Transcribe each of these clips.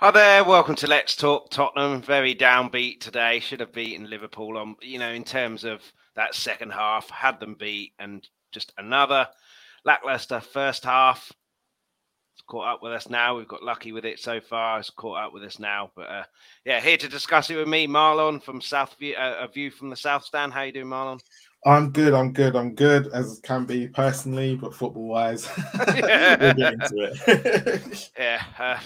Hi there, welcome to Let's Talk Tottenham. Very downbeat today. Should have beaten Liverpool on, you know, in terms of that second half, had them beat, and just another lackluster first half. It's caught up with us now. We've got lucky with it so far. It's caught up with us now. But uh, yeah, here to discuss it with me, Marlon from South View, uh, a view from the South Stand. How you doing, Marlon? I'm good. I'm good. I'm good as can be personally, but football wise, we'll get into it. yeah. Uh,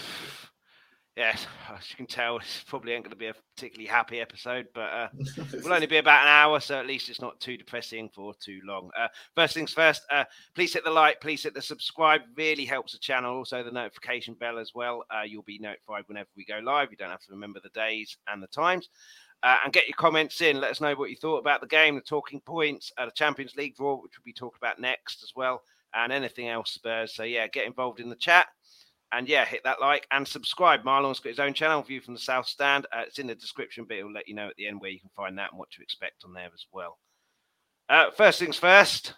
yes, as you can tell, this probably ain't going to be a particularly happy episode, but uh, we'll only be about an hour, so at least it's not too depressing for too long. Uh, first things first, uh, please hit the like, please hit the subscribe, really helps the channel. Also, the notification bell as well. Uh, you'll be notified whenever we go live. You don't have to remember the days and the times. Uh, and get your comments in. Let us know what you thought about the game, the talking points, uh, the Champions League draw, which we'll be talking about next as well, and anything else Spurs. So, yeah, get involved in the chat. And yeah, hit that like and subscribe. Marlon's got his own channel, View from the South Stand. Uh, it's in the description, but it'll let you know at the end where you can find that and what to expect on there as well. Uh, first things first,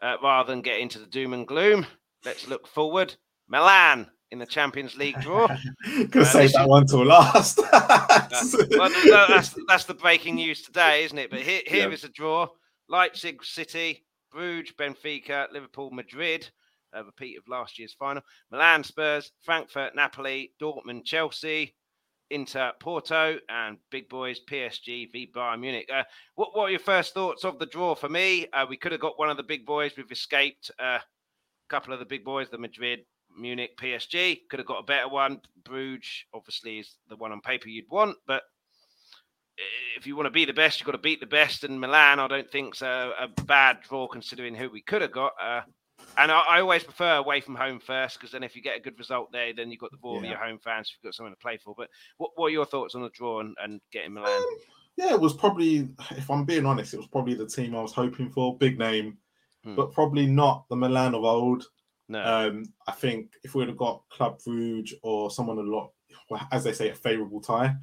uh, rather than get into the doom and gloom, let's look forward. Milan in the Champions League draw. Could save that one till last. well, no, that's, that's the breaking news today, isn't it? But here, here yeah. is a draw Leipzig City, Bruges, Benfica, Liverpool, Madrid a repeat of last year's final. Milan, Spurs, Frankfurt, Napoli, Dortmund, Chelsea, Inter, Porto, and big boys PSG v Bayern Munich. Uh, what, what, are your first thoughts of the draw? For me, uh, we could have got one of the big boys. We've escaped uh, a couple of the big boys, the Madrid, Munich, PSG. Could have got a better one. Bruges, obviously, is the one on paper you'd want, but if you want to be the best, you've got to beat the best. And Milan, I don't think is a, a bad draw considering who we could have got. Uh, and I, I, always prefer away from home first because then if you get a good result there, then you've got the ball yeah. of your home fans. You've got something to play for. But what, what are your thoughts on the draw and, and getting Milan? Um, yeah, it was probably, if I'm being honest, it was probably the team I was hoping for. Big name, hmm. but probably not the Milan of old. No. Um, I think if we would have got Club Rouge or someone a lot, as they say, a favourable tie,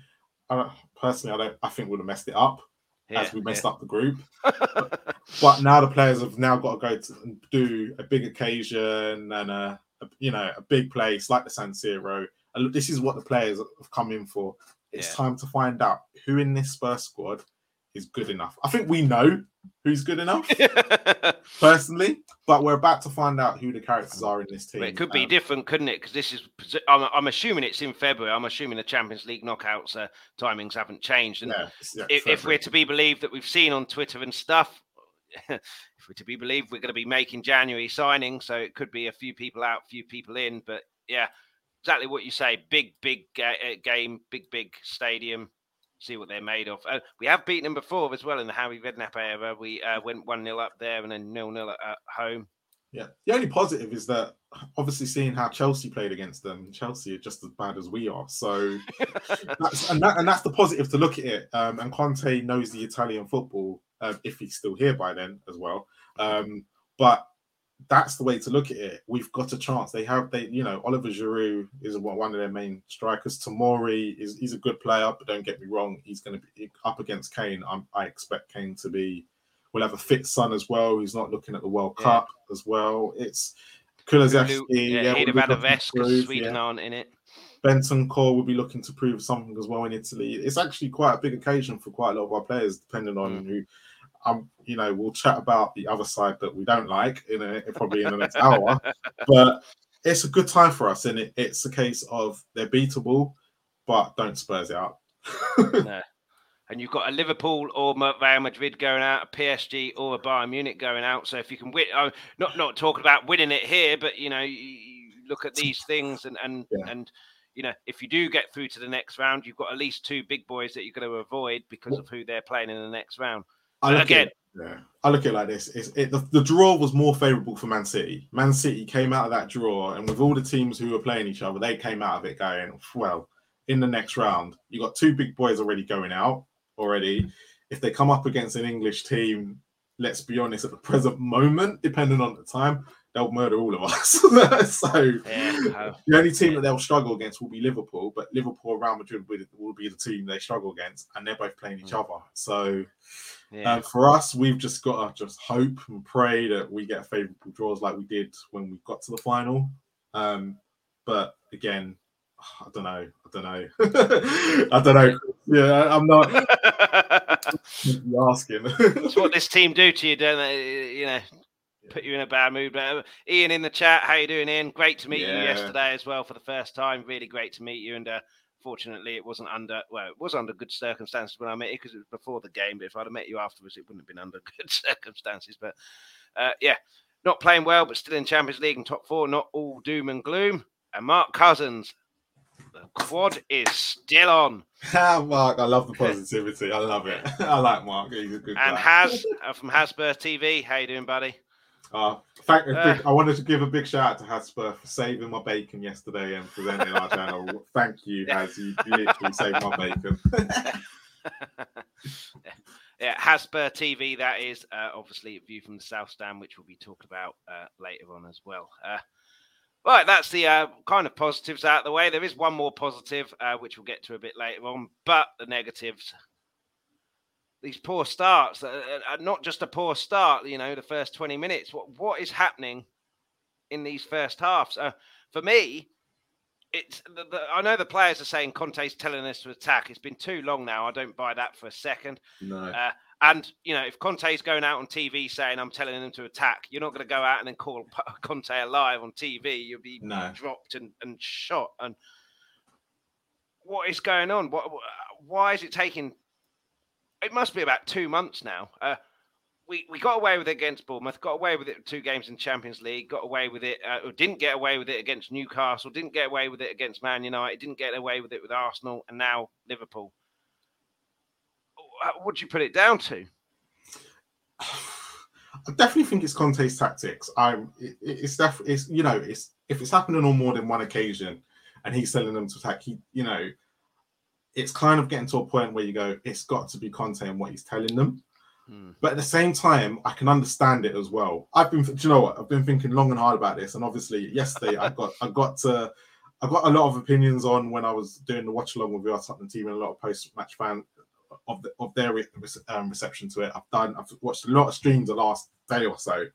I personally, I don't. I think would have messed it up yeah, as we messed yeah. up the group. but, but, now the players have now got to go to do a big occasion and a, a you know a big place like the San Siro. And this is what the players have come in for. It's yeah. time to find out who in this Spurs squad is good enough. I think we know who's good enough personally, but we're about to find out who the characters are in this team. it could be um, different, couldn't it? Because this is, I'm, I'm, assuming it's in February. I'm assuming the Champions League knockouts uh, timings haven't changed. And yeah, yeah, if, if, we're to be believed that we've seen on Twitter and stuff, if we're to be believed, we're going to be making January signings. So it could be a few people out, few people in. But yeah, exactly what you say. Big, big uh, game, big, big stadium see what they're made of. Uh, we have beaten them before as well in the Harry Redknapp era. We uh, went 1 0 up there and then nil nil at home. Yeah. The only positive is that obviously seeing how Chelsea played against them, Chelsea are just as bad as we are. So, that's, and, that, and that's the positive to look at it. Um, and Conte knows the Italian football, uh, if he's still here by then as well. Um, but that's the way to look at it. We've got a chance. They have they, you know, Oliver Giroud is one of their main strikers. Tomori is he's a good player, but don't get me wrong, he's going to be up against Kane. I'm, i expect Kane to be. We'll have a fit son as well. He's not looking at the World yeah. Cup as well. It's Kulusevski. Yeah, yeah, he'd have had a vest because Sweden yeah. aren't in it. Bentancur will be looking to prove something as well in Italy. It's actually quite a big occasion for quite a lot of our players, depending on mm. who um, you know, we'll chat about the other side that we don't like in a, probably in the next hour. But it's a good time for us, and it, it's a case of they're beatable, but don't Spurs it up. no. And you've got a Liverpool or Real Madrid going out, a PSG or a Bayern Munich going out. So if you can win, oh, not not talking about winning it here, but you know, you look at these things and and yeah. and you know, if you do get through to the next round, you've got at least two big boys that you're going to avoid because of who they're playing in the next round. I look again. At, yeah, I look at it like this: it's, it, the, the draw was more favourable for Man City. Man City came out of that draw, and with all the teams who were playing each other, they came out of it going, "Well, in the next round, you got two big boys already going out already. If they come up against an English team, let's be honest, at the present moment, depending on the time, they'll murder all of us. so yeah, the only team that they'll struggle against will be Liverpool, but Liverpool, Real Madrid will, will be the team they struggle against, and they're both playing each mm. other. So yeah. Uh, for us, we've just got to just hope and pray that we get favourable draws like we did when we got to the final. Um, but again, I don't know. I don't know. I don't know. Yeah, I'm not asking. That's what this team do to you, don't they? You know, put you in a bad mood. But uh, Ian in the chat, how you doing, Ian? Great to meet yeah. you yesterday as well for the first time. Really great to meet you. And uh, fortunately, it wasn't under well, it was under good circumstances when I met you because it was before the game. But if I'd have met you afterwards, it wouldn't have been under good circumstances. But uh, yeah, not playing well, but still in Champions League and top four. Not all doom and gloom. And Mark Cousins, the quad is still on. Mark, I love the positivity. I love it. I like Mark. He's a good and guy. And Has uh, from Hasper TV. How you doing, buddy? Uh, thank, uh, I wanted to give a big shout out to Hasper for saving my bacon yesterday and presenting our channel. Thank you, Has. You, literally saved my bacon. yeah, Hasper TV. That is uh, obviously a view from the South Stand, which we'll be talking about uh, later on as well. Uh, Right, that's the uh, kind of positives out of the way. There is one more positive, uh, which we'll get to a bit later on, but the negatives. These poor starts, not just a poor start, you know, the first 20 minutes. What What is happening in these first halves? Uh, for me, it's the, the, I know the players are saying Conte's telling us to attack. It's been too long now. I don't buy that for a second. No. Uh, and you know, if Conte's going out on TV saying I'm telling them to attack, you're not going to go out and then call Conte alive on TV. You'll be no. dropped and, and shot. And what is going on? What? Why is it taking? It must be about two months now. Uh, we, we got away with it against Bournemouth, got away with it two games in Champions League, got away with it, uh, or didn't get away with it against Newcastle, didn't get away with it against Man United, didn't get away with it with Arsenal, and now Liverpool. Uh, what do you put it down to? I definitely think it's Conte's tactics. I'm. It, it's definitely. It's you know. It's if it's happening on more than one occasion, and he's telling them to attack. He, you know, it's kind of getting to a point where you go, it's got to be Conte and what he's telling them. Hmm. But at the same time, I can understand it as well. I've been, do you know what? I've been thinking long and hard about this, and obviously, yesterday I got, I got to, I got a lot of opinions on when I was doing the watch along with our Tottenham team and a lot of post match fan of the, of their um, reception to it. I've done. I've watched a lot of streams the last day or so,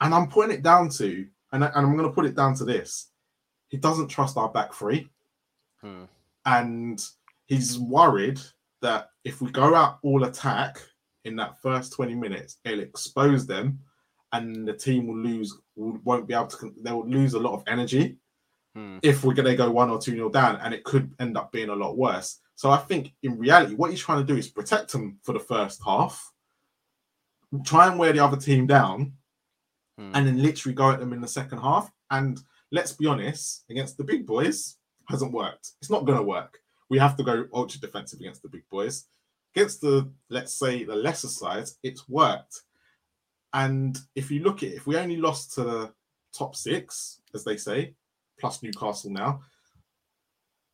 and I'm putting it down to, and, I, and I'm going to put it down to this: he doesn't trust our back three, hmm. And he's worried that if we go out all attack in that first 20 minutes, it'll expose them, and the team will lose. Won't be able to. They will lose a lot of energy. Hmm. If we're going to go one or two nil down, and it could end up being a lot worse. So I think in reality, what he's trying to do is protect them for the first half, try and wear the other team down, hmm. and then literally go at them in the second half. And let's be honest, against the big boys, hasn't worked. It's not going to work. We have to go ultra defensive against the big boys. Against the, let's say, the lesser sides, it's worked. And if you look at it, if we only lost to the top six, as they say, plus Newcastle now,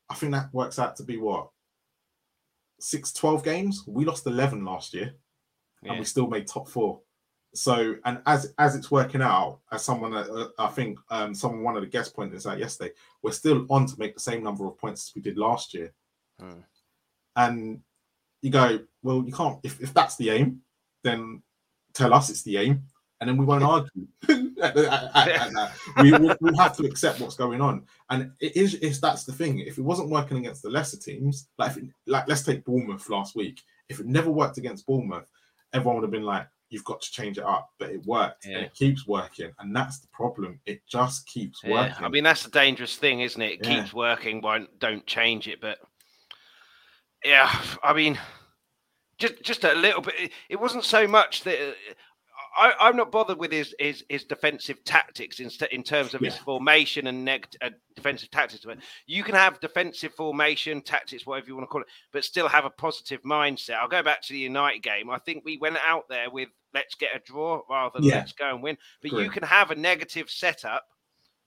I think that works out to be what six, 12 games. We lost 11 last year yeah. and we still made top four. So, and as as it's working out, as someone uh, I think um, someone one of the guest pointers out yesterday, we're still on to make the same number of points as we did last year. Hmm. And you go, well, you can't if, if that's the aim, then tell us it's the aim and then we won't argue. we, will have to accept what's going on, and it is. It's that's the thing. If it wasn't working against the lesser teams, like it, like let's take Bournemouth last week. If it never worked against Bournemouth, everyone would have been like, "You've got to change it up." But it worked, yeah. and it keeps working, and that's the problem. It just keeps yeah. working. I mean, that's the dangerous thing, isn't it? It yeah. keeps working. Why don't change it? But yeah, I mean just just a little bit. It wasn't so much that I, am not bothered with his, his, his defensive tactics in, in terms of yeah. his formation and neg- uh, defensive tactics. You can have defensive formation, tactics, whatever you want to call it, but still have a positive mindset. I'll go back to the United game. I think we went out there with let's get a draw rather than yeah. let's go and win. But Great. you can have a negative setup,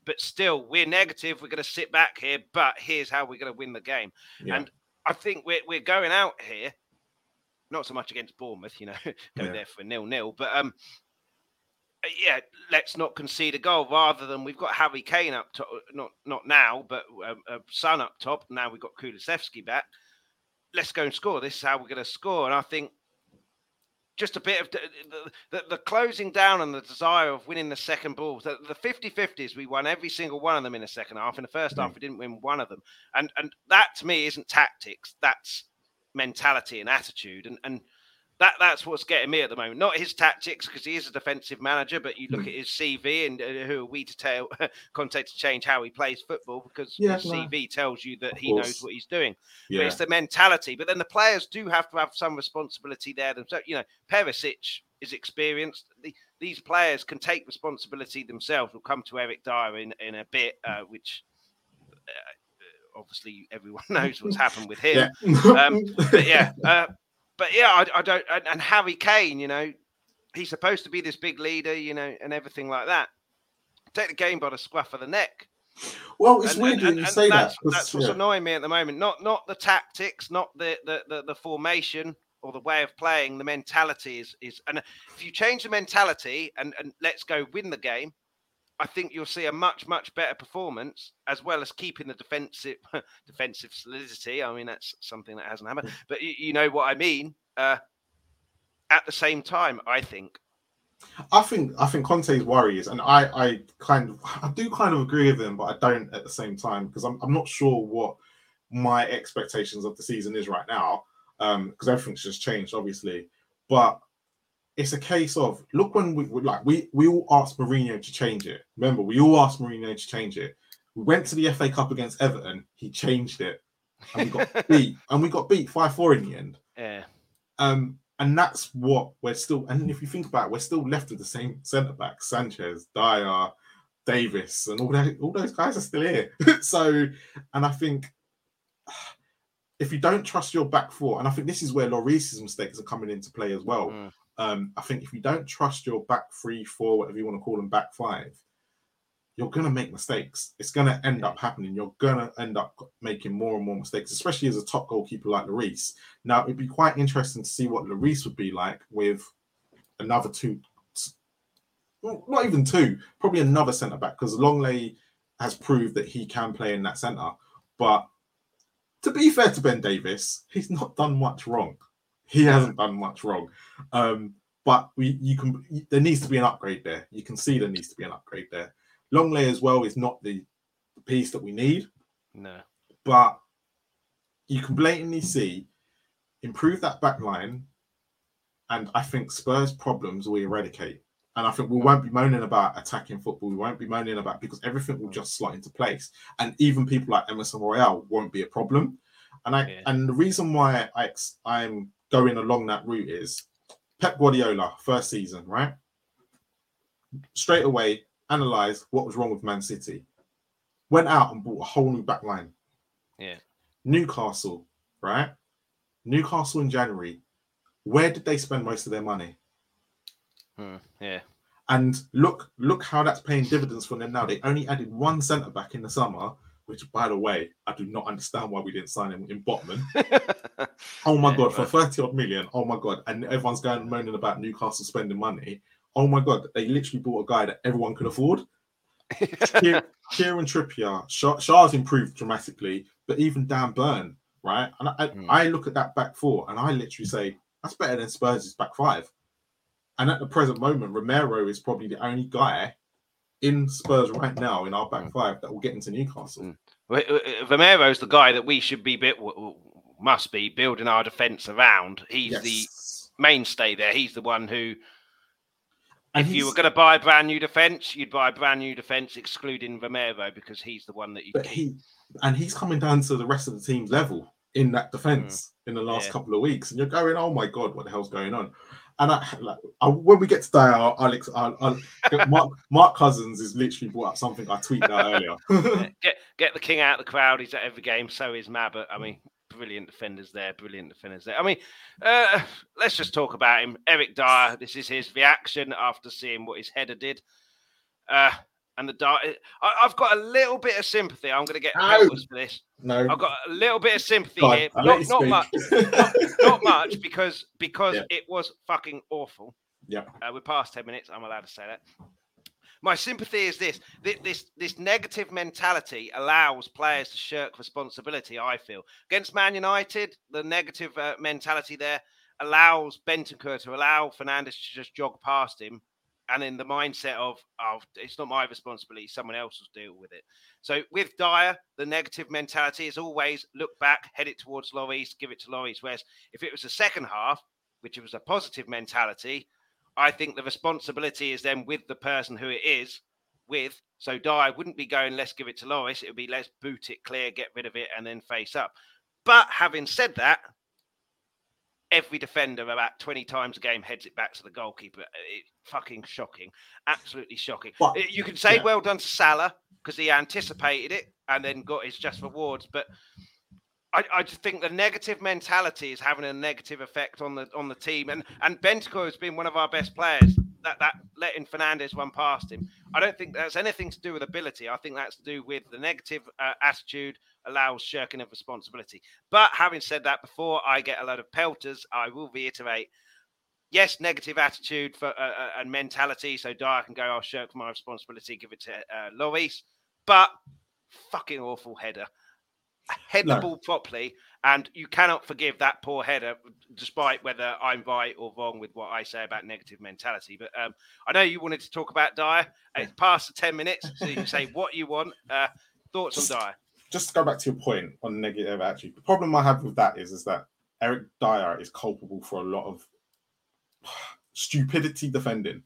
but still we're negative. We're going to sit back here, but here's how we're going to win the game. Yeah. And I think we're, we're going out here not so much against Bournemouth, you know, go yeah. there for nil nil. But um, uh, yeah, let's not concede a goal. Rather than we've got Harry Kane up top, not not now, but um, uh, Son up top. Now we've got Kulusevski back. Let's go and score. This is how we're going to score. And I think just a bit of the, the, the, closing down and the desire of winning the second ball. The, the 50-50s, we won every single one of them in the second half. In the 1st mm-hmm. half, we didn't win one of them. And and that to me isn't tactics. That's mentality and attitude. And and that that's what's getting me at the moment. Not his tactics because he is a defensive manager, but you look mm. at his CV and uh, who are we to tell Conte to change how he plays football because yeah, his CV tells you that he knows what he's doing. Yeah. But it's the mentality. But then the players do have to have some responsibility there themselves. You know, Perisic is experienced. The, these players can take responsibility themselves. We'll come to Eric Dier in, in a bit, uh, which uh, obviously everyone knows what's happened with him. Yeah. um, but yeah, uh, but yeah, I, I don't. And, and, Harry Kane, you know, he's supposed to be this big leader, you know, and everything like that. Take the game by the scruff of the neck. Well, it's and, weird and, you say that's, that. That's what's yeah. annoying me at the moment. Not not the tactics, not the, the the, the formation or the way of playing. The mentality is is. And if you change the mentality and and let's go win the game, I think you'll see a much much better performance as well as keeping the defensive defensive solidity. I mean that's something that hasn't happened, but you, you know what I mean. Uh, at the same time, I think. I think I think Conte's worry is, and I I kind of I do kind of agree with him, but I don't at the same time because I'm I'm not sure what my expectations of the season is right now um because everything's just changed obviously, but it's a case of look when we like we we all asked Mourinho to change it. Remember, we all asked Mourinho to change it. We went to the FA Cup against Everton. He changed it, and we got beat. And we got beat five four in the end. Yeah. Um, and that's what we're still. And if you think about, it, we're still left with the same centre back: Sanchez, Dier, Davies, and all that. All those guys are still here. so, and I think if you don't trust your back four, and I think this is where Lloris's mistakes are coming into play as well. Mm. Um, I think if you don't trust your back three, four, whatever you want to call them, back five, you're going to make mistakes. It's going to end up happening. You're going to end up making more and more mistakes, especially as a top goalkeeper like Lloris. Now, it'd be quite interesting to see what Lloris would be like with another two, well, not even two, probably another centre back, because Lenglet has proved that he can play in that centre. But to be fair to Ben Davies, he's not done much wrong he hasn't done much wrong. Um, but we you can there needs to be an upgrade there. You can see there needs to be an upgrade there. Lenglet as well is not the piece that we need. No. But you can blatantly see improve that back line, and I think Spurs' problems will eradicate. And I think we won't be moaning about attacking football. We won't be moaning about because everything will just slot into place. And even people like Emerson Royal won't be a problem. And I yeah. and the reason why I I'm going along that route is Pep Guardiola, first season, right? Straight away, analyze what was wrong with Man City. Went out and bought a whole new back line. Yeah. Newcastle, right? Newcastle in January. Where did they spend most of their money? Hmm, yeah. And look, look how that's paying dividends for them now. They only added one centre back in the summer which by the way, I do not understand why we didn't sign him in Botman. oh my yeah, god, for 30 odd million. Oh my god. And everyone's going moaning about Newcastle spending money. Oh my god, they literally bought a guy that everyone could afford. Kieran, Trippier, Schär's improved dramatically, but even Dan Burn, right? And I, mm. I look at that back four and I literally say that's better than Spurs' back five. And at the present moment, Romero is probably the only guy in Spurs right now in our back mm. five that will get into Newcastle. Mm. Uh, is the guy that we should be bit must be building our defense around. He's yes. the mainstay there. He's the one who. And if you were going to buy a brand new defense, you'd buy a brand new defense, excluding Romero, because he's the one that you. But he and he's coming down to the rest of the team's level in that defense mm. in the last yeah. couple of weeks, and you're going, "Oh my god, what the hell's going on?" And I, like, I, when we get to die, I'll, Alex, I'll, I'll, Mark, Mark Cousins is literally brought up something I tweeted out earlier. get get the king out of the crowd. He's at every game. So is Mabbutt. I mean, brilliant defenders there. Brilliant defenders there. I mean, uh, let's just talk about him. Eric Dier. This is his reaction after seeing what his header did. Uh, and the dark. I, have got a little bit of sympathy. I'm going to get no. for this. No, I've got a little bit of sympathy here. Not, not much. not, not, much because because yeah. it was fucking awful. Yeah, uh, we're past ten minutes. I'm allowed to say that. My sympathy is this: this this negative mentality allows players to shirk responsibility. I feel against Man United, the negative uh, mentality there allows Bentancur to allow Fernandes to just jog past him and in the mindset of, oh, it's not my responsibility, someone else will deal with it. So with Dier, the negative mentality is always look back, head it towards Lloris, give it to Lloris. Whereas if it was the second half, which it was a positive mentality, I think the responsibility is then with the person who it is with. So Dier wouldn't be going, let's give it to Lloris. It would be let's boot it clear, get rid of it, and then face up. But having said that, every defender about 20 times a game heads it back to the goalkeeper. It's fucking shocking. Absolutely shocking. But, eh, you can say yeah. well done to Salah because he anticipated it and then got his just rewards. But I, I just think the negative mentality is having a negative effect on the on the team. And and Bentancur has been one of our best players. That that letting Fernandes run past him. I don't think that's anything to do with ability. I think that's to do with the negative uh, attitude allows shirking of responsibility. But having said that, before I get a load of pelters, I will reiterate yes, negative attitude for uh, uh, and mentality. So Dier can go, I'll shirk my responsibility, give it to uh, Lloris. But fucking awful header. Head no. the ball properly, and you cannot forgive that poor header, despite whether I'm right or wrong with what I say about negative mentality. But um, I know you wanted to talk about Dier. It's past the 10 minutes, so you can say what you want. Uh, thoughts just, on Dier? Just to go back to your point on negative attitude, the problem I have with that is, is that Eric Dier is culpable for a lot of stupidity defending.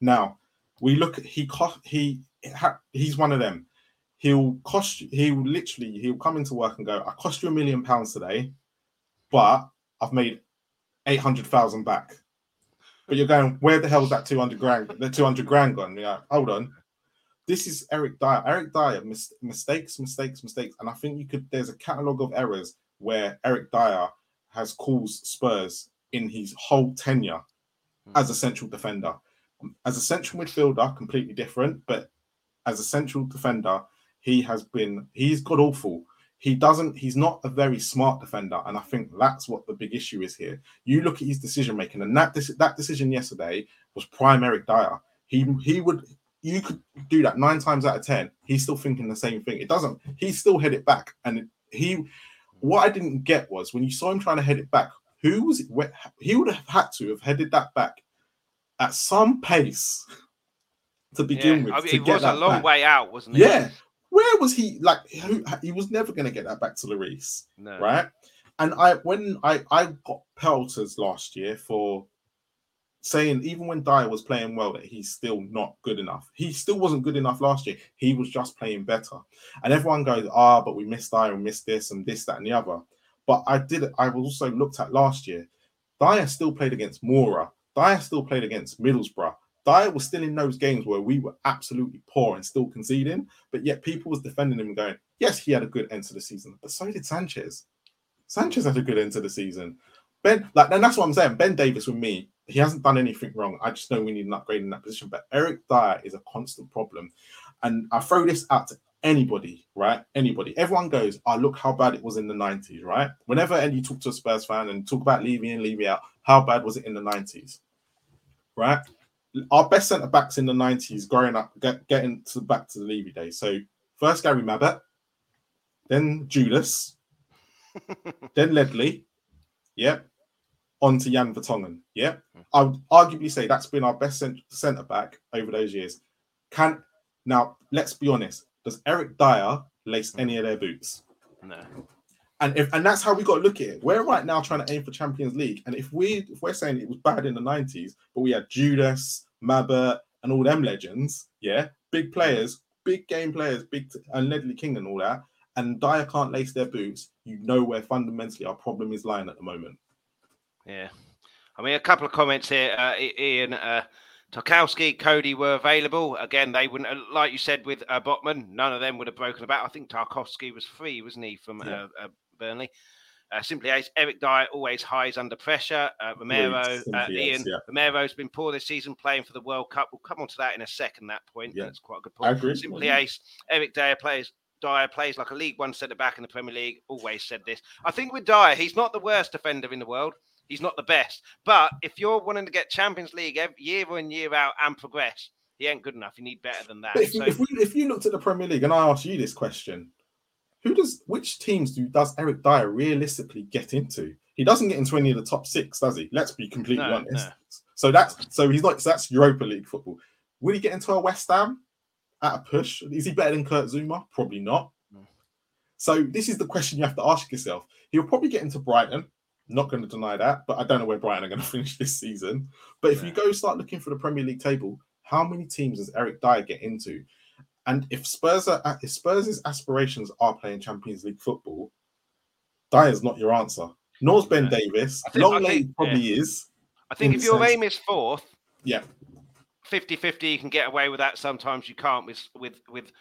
Now we look. He he he's one of them. He'll cost you. He'll literally. He'll come into work and go. I cost you a million pounds today, but I've made eight hundred thousand back. But you're going. Where the hell is that two hundred grand? The two hundred grand gone? Yeah. Hold on. This is Eric Dier Eric Dier mis- mistakes, mistakes, mistakes, and I think you could. There's a catalogue of errors where Eric Dier has caused Spurs in his whole tenure hmm. as a central defender. As a central midfielder, completely different, but as a central defender, he has been he's got awful. He doesn't, he's not a very smart defender, and I think that's what the big issue is here. You look at his decision making, and that that decision yesterday was prime Eric Dier. He he would you could do that nine times out of ten. He's still thinking the same thing. It doesn't. He still head it back, and he. What I didn't get was when you saw him trying to head it back. Who was it? He would have had to have headed that back at some pace to begin yeah. with. I mean, it was a long back. way out, wasn't it? Yeah. Where was he? Like, he was never going to get that back to Lloris, no. right? And I, when I, I got pelters last year for saying even when Dier was playing well that he's still not good enough. He still wasn't good enough last year. He was just playing better. And everyone goes, ah, but we missed Dier and missed this and this, that, and the other. But I did. I was also looked at last year. Dier still played against Mura. Dier still played against Middlesbrough. Dier was still in those games where we were absolutely poor and still conceding, but yet people was defending him and going, yes, he had a good end to the season, but so did Sanchez. Sanchez had a good end to the season. Ben, like, and that's what I'm saying. Ben Davies with me, he hasn't done anything wrong. I just know we need an upgrade in that position. But Eric Dier is a constant problem. And I throw this out to anybody, right? Anybody. Everyone goes, oh, look how bad it was in the 90s, right? Whenever and you talk to a Spurs fan and talk about Levy in, Levy out, how bad was it in the 90s? Right? Our best centre backs in the 90s growing up, get, getting to back to the Levy days. So first Gary Mabbutt, then Judas, then Ledley, yep, on to Jan Vertonghen, yep. Hmm. I would arguably say that's been our best centre back over those years. Can now let's be honest, does Eric Dier lace hmm. any of their boots? No. And if and that's how we got to look at it. We're right now trying to aim for Champions League. And if we if we're saying it was bad in the 90s, but we had Judas, Mabbutt, and all them legends, yeah, big players, big game players, big t- and Ledley King and all that, and Dier can't lace their boots, you know where fundamentally our problem is lying at the moment. Yeah. I mean, a couple of comments here. Uh, Ian, uh, Tarkowski, Coady were available. Again, they wouldn't, uh, like you said with uh, Botman, none of them would have broken about. I think Tarkowski was free, wasn't he, from yeah. uh, uh, Burnley? Uh, simply Ace, Eric Dier always highs under pressure. Uh, Romero, uh, Ian, yeah. Romero's been poor this season playing for the World Cup. We'll come on to that in a second. That point, yeah. that's quite a good point. Simply Ace, Eric Dier plays. Dier plays like a League One centre back in the Premier League. Always said this. I think with Dier, he's not the worst defender in the world. He's not the best. But if you're wanting to get Champions League every, year in, year out and progress, he ain't good enough. You need better than that. If, so, if, we, if you looked at the Premier League and I asked you this question, who does which teams do does Eric Dier realistically get into? He doesn't get into any of the top six, does he? Let's be completely no, honest. No. So that's so he's not. So that's Europa League football. Will he get into a West Ham at a push? Is he better than Kurt Zouma? Probably not. So this is the question you have to ask yourself. He'll probably get into Brighton. Not going to deny that, but I don't know where Brighton are going to finish this season. But if you go start looking for the Premier League table, how many teams does Eric Dier get into? And if Spurs are if Spurs' aspirations are playing Champions League football, Dier's not your answer. Nor's Ben yeah. Davies. Long probably yeah. is. I think if your sense. aim is fourth, yeah, 50-50 you can get away with that. Sometimes you can't with with with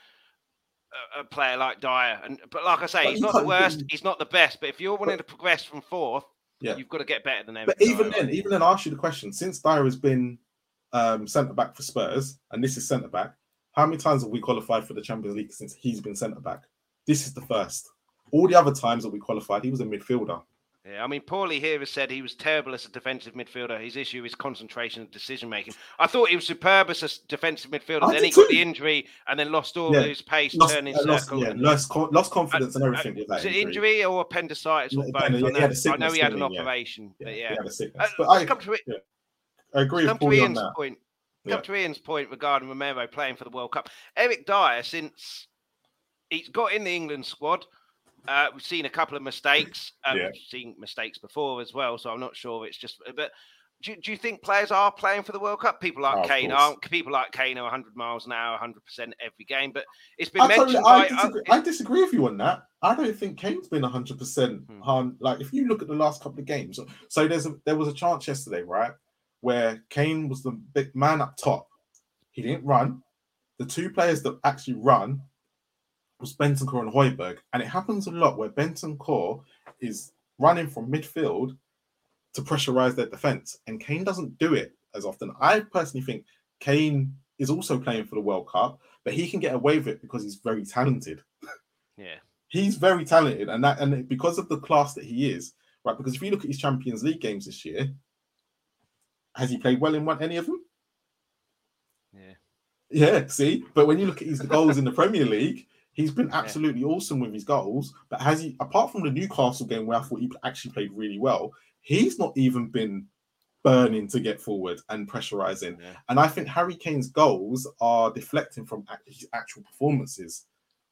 a, player like Dier. And but like I say, but he's not the worst. He's not the best. But if you're wanting but, to progress from fourth, yeah. you've got to get better than them. But even then, even then, I ask you the question: since Dier has been um, centre back for Spurs, and this is centre back, how many times have we qualified for the Champions League since he's been centre back? This is the first. All the other times that we qualified, he was a midfielder. Yeah, I mean, Paulie here has said he was terrible as a defensive midfielder. His issue is concentration and decision making. I thought he was superb as a defensive midfielder. I then he too. got the injury and then lost all yeah. his pace, lost, turning uh, lost, Yeah, lost, lost confidence and, and everything. Uh, with that was injury. it injury or appendicitis or both? I, know, I know he had an operation, yeah. but yeah. He had a sickness. Uh, but I, come to it, yeah. I agree come with to that. point. Come to Ian's point regarding Romero playing for the World Cup. Eric Dier, since he's got in the England squad uh, we've seen a couple of mistakes. Um, yeah. We've seen mistakes before as well, so I'm not sure it's just. But do, do you think players are playing for the World Cup? People like oh, Kane aren't. People like Kane are 100 miles an hour, 100 percent every game. But it's been I mentioned. I, disagree, I disagree with you on that. I don't think Kane's been 100 percent. Hmm. Like if you look at the last couple of games, so there's a there was a chance yesterday, right, where Kane was the big man up top. He didn't run. The two players that actually run was Bentancur and Højbjerg. And it happens a lot where Bentancur is running from midfield to pressurize their defense. And Kane doesn't do it as often. I personally think Kane is also playing for the World Cup, but he can get away with it because he's very talented. Yeah. he's very talented. And that and because of the class that he is, right? Because if you look at his Champions League games this year, has he played well in one any of them? Yeah. Yeah, see, but when you look at his goals in the Premier League, He's been absolutely yeah. awesome with his goals, but has he? Apart from the Newcastle game where I thought he actually played really well, he's not even been burning to get forward and pressurizing. Yeah. And I think Harry Kane's goals are deflecting from his actual performances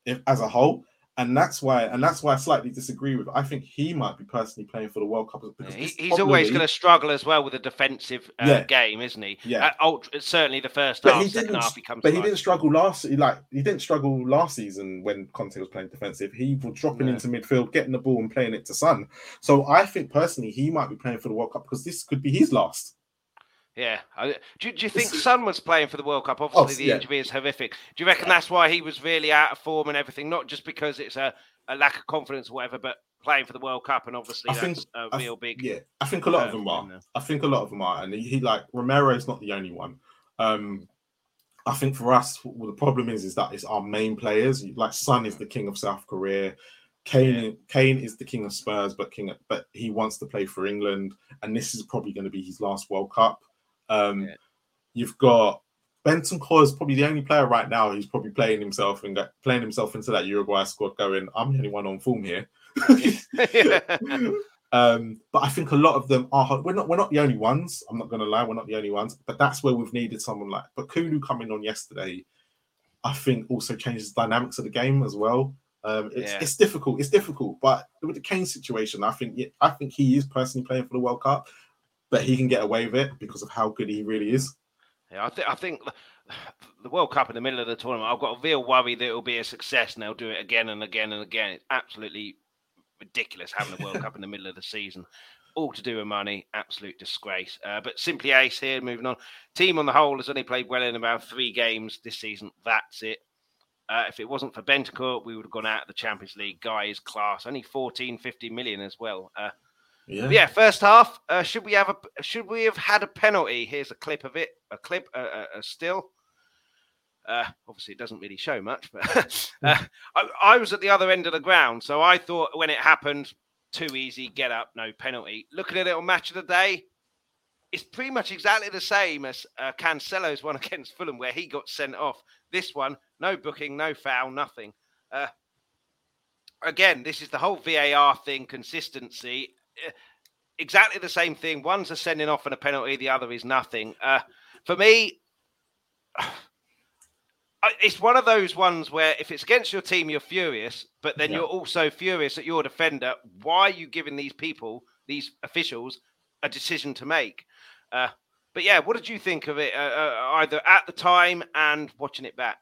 if, as a whole and that's why and that's why I slightly disagree with. I think he might be personally playing for the World Cup because yeah, he's always going to struggle as well with a defensive uh, yeah. game, isn't he? Yeah, uh, ultra, certainly the first but half, he second half he. But he didn't struggle last. Like he didn't struggle last season when Conte was playing defensive. He was dropping yeah. into midfield, getting the ball, and playing it to Son. So I think personally he might be playing for the World Cup because this could be his last. Yeah. Do, do you think Son was playing for the World Cup? Obviously, oh, the yeah. injury is horrific. Do you reckon that's why he was really out of form and everything? Not just because it's a, a lack of confidence or whatever, but playing for the World Cup and obviously I think, a real big. Yeah, I think a lot uh, of them are. I think a lot of them are, and he, he like Romero is not the only one. Um, I think for us, well, the problem is is that it's our main players. Like Son is the king of South Korea. Kane, yeah. Kane is the king of Spurs, but king, but he wants to play for England, and this is probably going to be his last World Cup. Um, yeah. You've got Bentancur is probably the only player right now who's probably playing himself and playing himself into that Uruguay squad, going, "I'm the only one on form here." um, but I think a lot of them are. We're not. We're not the only ones. I'm not going to lie. We're not the only ones. But that's where we've needed someone like. But Kulu coming on yesterday, I think also changes the dynamics of the game as well. Um, it's, yeah. it's difficult. It's difficult. But with the Kane situation, I think I think he is personally playing for the World Cup, but he can get away with it because of how good he really is. Yeah, I think I think the World Cup in the middle of the tournament, I've got a real worry that it'll be a success and they'll do it again and again and again. It's absolutely ridiculous having a World Cup in the middle of the season. All to do with money, absolute disgrace. Uh, but simply ace here, moving on. Team on the whole has only played well in about three games this season. That's it. Uh, if it wasn't for Bentancur, we would have gone out of the Champions League. Guy is class. Only 14, 50 million as well. Uh, yeah. yeah. First half. Uh, should we have a? Should we have had a penalty? Here's a clip of it. A clip. A, a, a still. Uh, obviously, it doesn't really show much, but uh, I, I, was at the other end of the ground, so I thought when it happened, too easy, get up, no penalty. Looking at it on match of the day, it's pretty much exactly the same as uh, Cancelo's one against Fulham, where he got sent off. This one, no booking, no foul, nothing. Uh, again, this is the whole VAR thing, consistency. Uh, exactly the same thing. One's a sending off and a penalty, the other is nothing. Uh, for me, it's one of those ones where if it's against your team, you're furious, but then yeah. you're also furious at your defender. Why are you giving these people, these officials, a decision to make? Uh, but yeah, what did you think of it, uh, uh, either at the time and watching it back?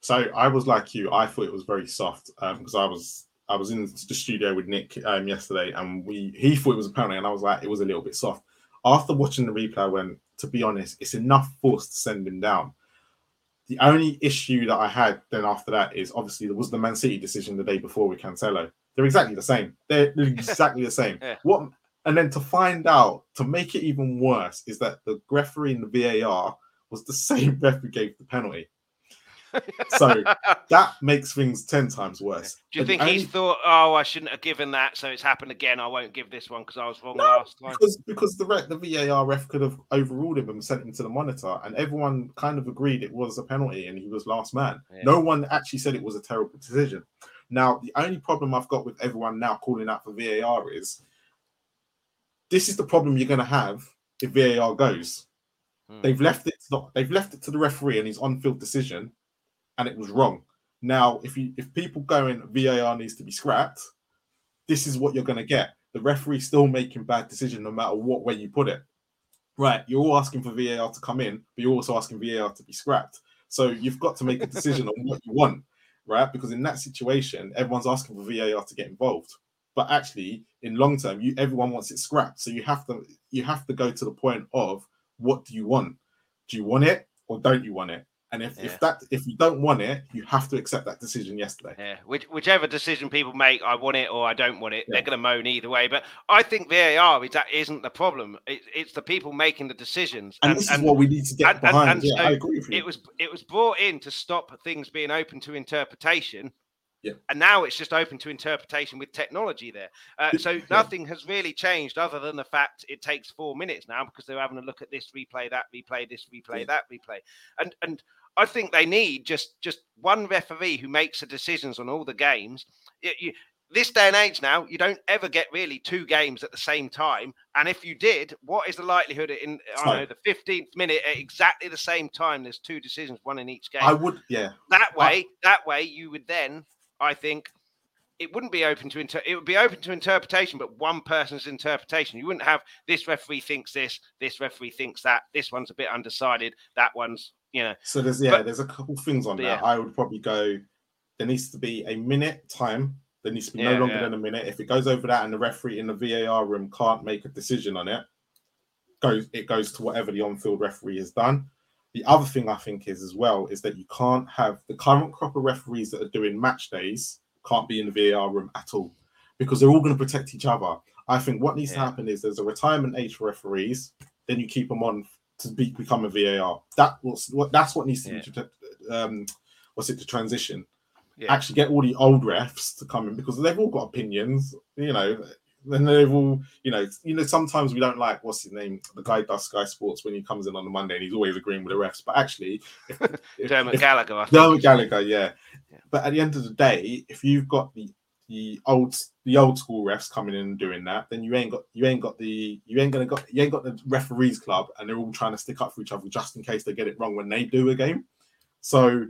So I was like you. I thought it was very soft because um, I was I was in the studio with Nick um, yesterday, and we he thought it was a penalty, and I was like, it was a little bit soft. After watching the replay, I went, to be honest, it's enough force to send him down. The only issue that I had then after that is obviously there was the Man City decision the day before with Cancelo. They're exactly the same. They're exactly the same. yeah. What and then to find out to make it even worse is that the referee in the VAR was the same referee gave the penalty so that makes things 10 times worse. Do you think only... he's thought, oh, I shouldn't have given that, so it's happened again? I won't give this one because I was wrong no, last time? Because, because the, the VAR ref could have overruled him and sent him to the monitor, and everyone kind of agreed it was a penalty and he was last man. Yeah. No one actually said it was a terrible decision. Now, the only problem I've got with everyone now calling out for VAR is this is the problem you're going to have if VAR goes. Hmm. They've left it. Not, they've left it to the referee and his on-field decision and it was wrong. Now, if you if people going VAR needs to be scrapped, this is what you're going to get. The referee still making bad decision no matter what way you put it. Right, you're all asking for VAR to come in, but you're also asking VAR to be scrapped. So you've got to make a decision on what you want, right? Because in that situation, everyone's asking for VAR to get involved. But actually, in long term, you everyone wants it scrapped. So you have to you have to go to the point of what do you want? Do you want it or don't you want it? And if, yeah. if that if you don't want it, you have to accept that decision yesterday. Yeah, Which, whichever decision people make, I want it or I don't want it. Yeah. They're going to moan either way. But I think VAR is that isn't the problem. It, it's the people making the decisions. And, and this and, is what we need to get and, behind. And, yeah, so I agree with you. It was it was brought in to stop things being open to interpretation. Yeah. And now it's just open to interpretation with technology there. Uh, so nothing has really changed other than the fact it takes four minutes now because they're having a look at this replay, that replay, this replay, that replay. And and I think they need just just one referee who makes the decisions on all the games. It, you, this day and age now, you don't ever get really two games at the same time. And if you did, what is the likelihood in I know the fifteenth minute at exactly the same time? There's two decisions, one in each game. I would, yeah. That way, I, that way, you would then, I think, it wouldn't be open to inter- it would be open to interpretation, but one person's interpretation. You wouldn't have this referee thinks this, this referee thinks that, this one's a bit undecided, that one's you know. So there's yeah, but, there's a couple things on there. Yeah. I would probably go. There needs to be a minute time. There needs to be yeah, no longer yeah. than a minute. If it goes over that and the referee in the VAR room can't make a decision on it, goes it goes to whatever the on-field referee has done. The other thing I think is as well is that you can't have the current crop of referees that are doing match days can't be in the VAR room at all because they're all going to protect each other. I think what needs to happen is there's a retirement age for referees, then you keep them on to be, become a VAR. That was what that's what needs to yeah. be. Um, what's it to transition? Yeah. Actually, get all the old refs to come in because they've all got opinions. You know, then they've all, you know, you know. Sometimes we don't like what's his name, the guy does Sky Sports when he comes in on the Monday and he's always agreeing with the refs. But actually, if, Dermot if, Gallagher, Dermot Gallagher, yeah. yeah. But at the end of the day, if you've got the the old the old school refs coming in and doing that, then you ain't got you ain't got the you ain't gonna got you ain't got the referees club and they're all trying to stick up for each other just in case they get it wrong when they do a game. So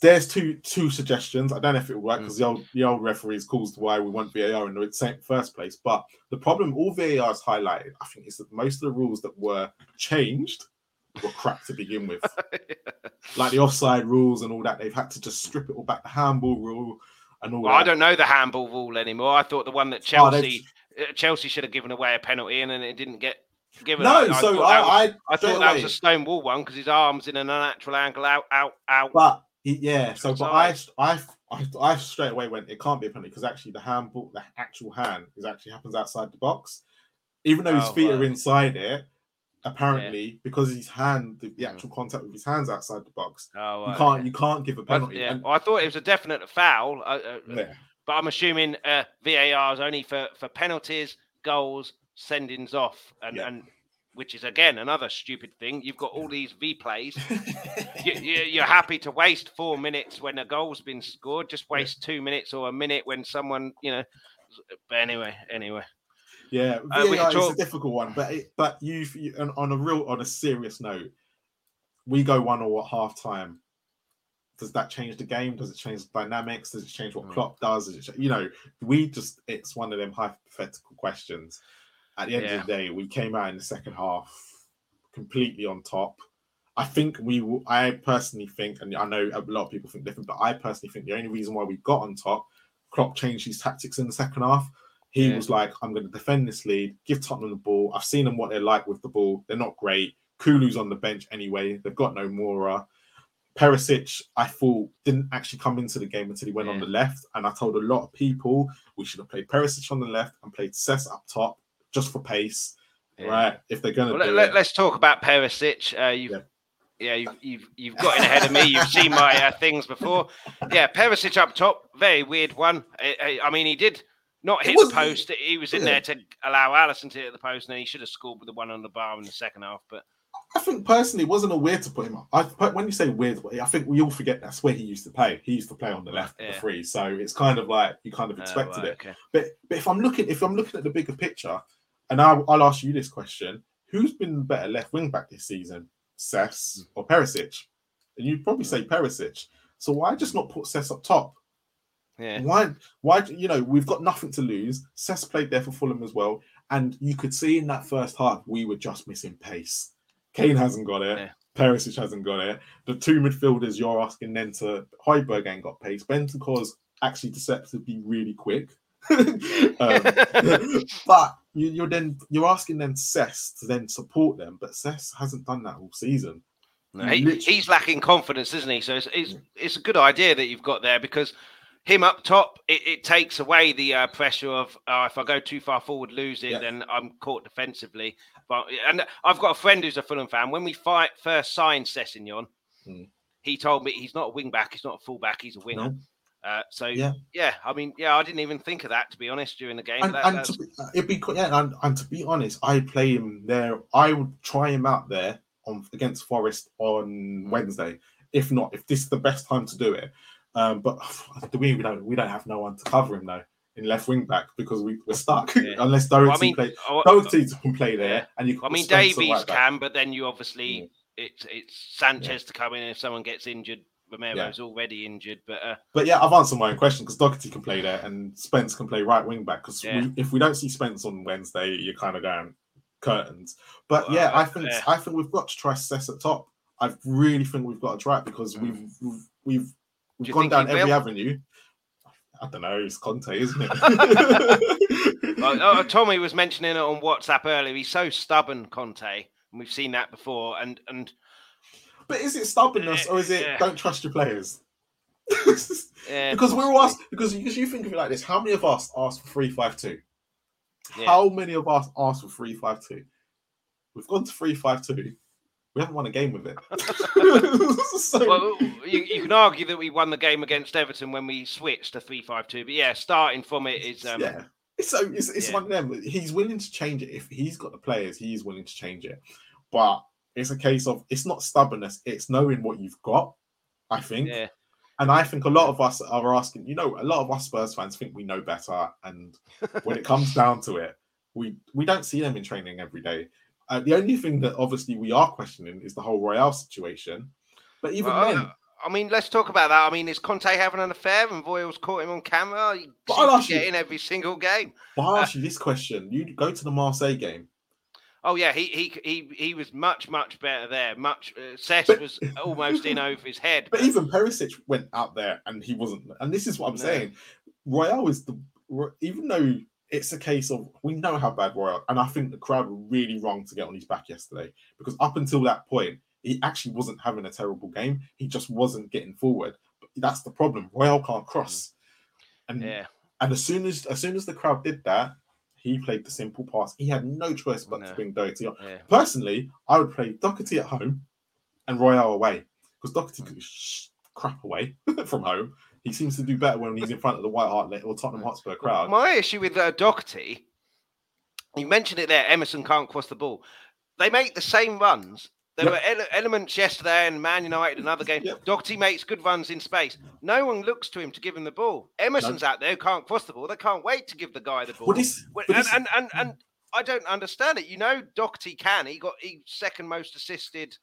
there's two two suggestions. I don't know if it will work because mm. the old the old referees caused why we want VAR in the first place. But the problem all VAR has highlighted, I think, is that most of the rules that were changed were crap to begin with. like the offside rules and all that, they've had to just strip it all back. The handball rule, and all. Well, I don't know the handball rule anymore. I thought the one that oh, Chelsea oh, Chelsea should have given away a penalty and then it didn't get given. No, I, so I, I, was, I, I thought that was a stone wall one because his arms in an unnatural angle out, out, out. But yeah, so but I, I, I, I straight away went it can't be a penalty because actually the handball, the actual hand, is actually happens outside the box, even though his oh, feet right. are inside it apparently yeah. because his hand the, the, mm. actual contact with his hands outside the box oh, you can't you can't give a penalty yeah and, well, i thought it was a definite foul uh, uh, yeah. but i'm assuming uh, var is only for for penalties goals sendings off and yeah. and which is again another stupid thing. You've got all these V plays. you, are happy to waste four minutes when a goal's been scored. Just waste two minutes or a minute when someone, you know. But anyway, anyway. Yeah, uh, VAR talk... is a difficult one, but it, but you've on a real on a serious note, we go one or at half time. Does that change the game? Does it change the dynamics? Does it change what mm. Klopp does? Does it, you know, we just it's one of them hypothetical questions. At the end yeah. of the day, we came out in the second half completely on top. I think we will, I personally think, and I know a lot of people think different, but I personally think the only reason why we got on top, Klopp changed his tactics in the second half. He yeah. was like, I'm going to defend this lead, give Tottenham the ball. I've seen them what they're like with the ball. They're not great. Kulu's on the bench anyway. They've got no Mora. Perisic, I thought, didn't actually come into the game until he went yeah. on the left. And I told a lot of people we should have played Perisic on the left and played Cess up top just for pace. Yeah. Right. If they're going to well, let, us talk about Perisic. Uh, you've, yeah. yeah, you've, you've, you've gotten ahead of me. You've seen my uh, things before. Yeah, Perisic up top. Very weird one. I, I mean, he did not hit the post. He was in there to allow Alisson to hit the post, and he should have scored with the one on the bar in the second half. But I think personally, it wasn't a weird to put him up. I, when you say weird, I think we all forget that's where he used to play. He used to play on the left, yeah. the free. So it's kind of like you kind of oh, expected it. Okay. But but if I'm looking, if I'm looking at the bigger picture, and I'll, I'll ask you this question: Who's been better left wing back this season, Cess mm. or Perisic? And you'd probably mm. say Perisic. So why just not put Cess up top? Yeah. Why? Why? You know, we've got nothing to lose. Cess played there for Fulham as well, and you could see in that first half we were just missing pace. Kane hasn't got it. Yeah. Perisic hasn't got it. The two midfielders you're asking then to Højbjerg ain't got pace. Bentancur's actually deceptively really quick. um, but you, are then you're asking them Cess to then support them, but Cess hasn't done that all season. No, he, he's lacking confidence, isn't he? So it's, it's, it's a good idea that you've got there because him up top, it, it takes away the uh, pressure of uh, if I go too far forward, lose it, yeah. then I'm caught defensively. But and I've got a friend who's a Fulham fan. When we fight, first signed Sessegnon, hmm. he told me he's not a wing back, he's not a full back, he's a winger. No. Uh, so yeah. yeah, I mean, yeah, I didn't even think of that to be honest during the game. And, that, and to be, it'd be yeah, and, and, to be honest, I play him there. I would try him out there on against Forest on Wednesday. If not, if this is the best time to do it. Um, but we, we don't we don't have no one to cover him though in left wing back because we, we're stuck yeah. unless Doherty well, I mean, play. Oh, Doherty can play there, and you. I mean, Davies can, but then you obviously yeah. it's it's Sanchez to come in if someone gets injured. Romero's yeah. already injured, but uh, but yeah, I've answered my own question because Doherty can play there and Spence can play right wing back. Because yeah. if we don't see Spence on Wednesday, you're kind of going curtains. But well, yeah, I think yeah. I think we've got to try Cess at top. I really think we've got to try it because mm. we've we've we've, gone down every will? avenue. I don't know. It's Conte, isn't it? well, oh, Tommy was mentioning it on WhatsApp earlier. He's so stubborn, Conte, and we've seen that before. And and but is it stubbornness or is it yeah. don't trust your players? yeah, because we're all asked because because you think of it like this: how many of us asked for three five two? Yeah. How many of us asked for three five two? We've gone to three five two. We haven't won a game with it. so... Well, you, you, can argue that we won the game against Everton when we switched to three five two. But yeah, starting from it is um... yeah. So it's, it's yeah. one of them. He's willing to change it if he's got the players. He's willing to change it, but it's a case of it's not stubbornness, it's knowing what you've got, I think. Yeah. And I think a lot of us are asking, you know, a lot of us Spurs fans think we know better. And when it comes down to it, we we don't see them in training every day. Uh, the only thing that obviously we are questioning is the whole Royal situation. But even well, then, I mean, let's talk about that. I mean, is Conte having an affair and Royals caught him on camera? He but I'll ask you, in every single game. But I'll ask you this question: You go to the Marseille game. Oh yeah, he he he he was much much better there. Much uh, but, was almost in over his head. But, but, even Perisic went out there and he wasn't. And this is what I'm no. saying. Royal is the even though it's a case of we know how bad Royal, and I think the crowd were really wrong to get on his back yesterday because up until that point he actually wasn't having a terrible game. He just wasn't getting forward. But that's the problem. Royal can't cross, mm. and yeah. and as soon as as soon as the crowd did that, he played the simple pass. He had no choice but no. to bring Doherty on. Yeah. Personally, I would play Doherty at home and Royal away because Doherty mm. could sh- crap away from home. He seems to do better when he's in front of the White Hart or Tottenham Hotspur crowd. My issue with uh, Doherty, you mentioned it there. Emerson can't cross the ball. They make the same runs. There yep. were ele- elements yesterday in Man United, another game. Yep. Doherty makes good runs in space. No one looks to him to give him the ball. Emerson's no. out there who can't cross the ball. They can't wait to give the guy the ball. Well, this, and, and, and, and, and I don't understand it. You know, Doherty can. He got he second most assisted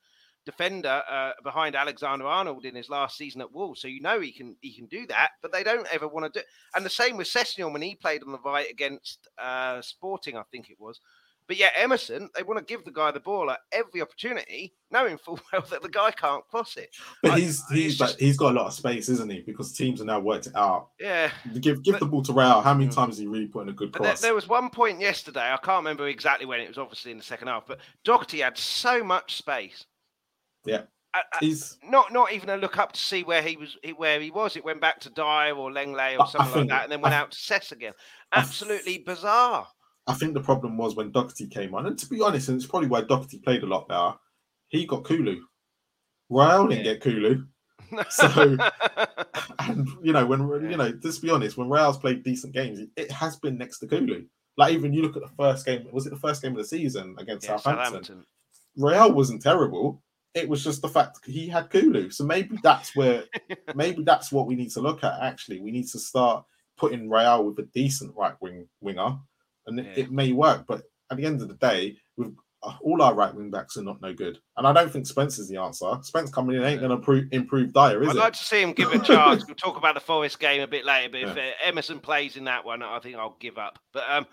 defender uh, behind Alexander Arnold in his last season at Wolves. So you know he can he can do that, but they don't ever want to do. And the same with Sessegnon when he played on the right against uh, Sporting, I think it was. But yeah, Emerson, they want to give the guy the ball at every opportunity, knowing full well that the guy can't cross it. But I, he's he's just... he's got a lot of space, isn't he? Because teams are now worked it out. Yeah. Give give but, the ball to Raul. How many mm. times has he really put in a good cross? There, there, was one point yesterday, I can't remember exactly when, it was obviously in the second half, but Doherty had so much space. Yeah. he's not not even a look up to see where he was where he was. It went back to Dier or Lenglet or something like that, and then went I, out to Cess again. Absolutely bizarre. I think the problem was when Doherty came on, and to be honest, and it's probably why Doherty played a lot better. He got Kulu. Raul didn't yeah. get Kulu. So, and you know, when you know, let's be honest, when Raul's played decent games, it has been next to Kulu. Like even you look at the first game, was it the first game of the season against yeah, Southampton? Southampton? Raul wasn't terrible. It was just the fact he had Kulu. So maybe that's where, maybe that's what we need to look at. Actually, we need to start putting Raul with a decent right wing winger and yeah. it, may work. But at the end of the day, with uh, all our right wing backs are not no good, and I don't think Spencer's the answer. Spence coming in ain't yeah. going to improve Dier, is I'd it? like to see him give a chance. we'll talk about the Forest game a bit later, but yeah. if uh, Emerson plays in that one, I think I'll give up. But um,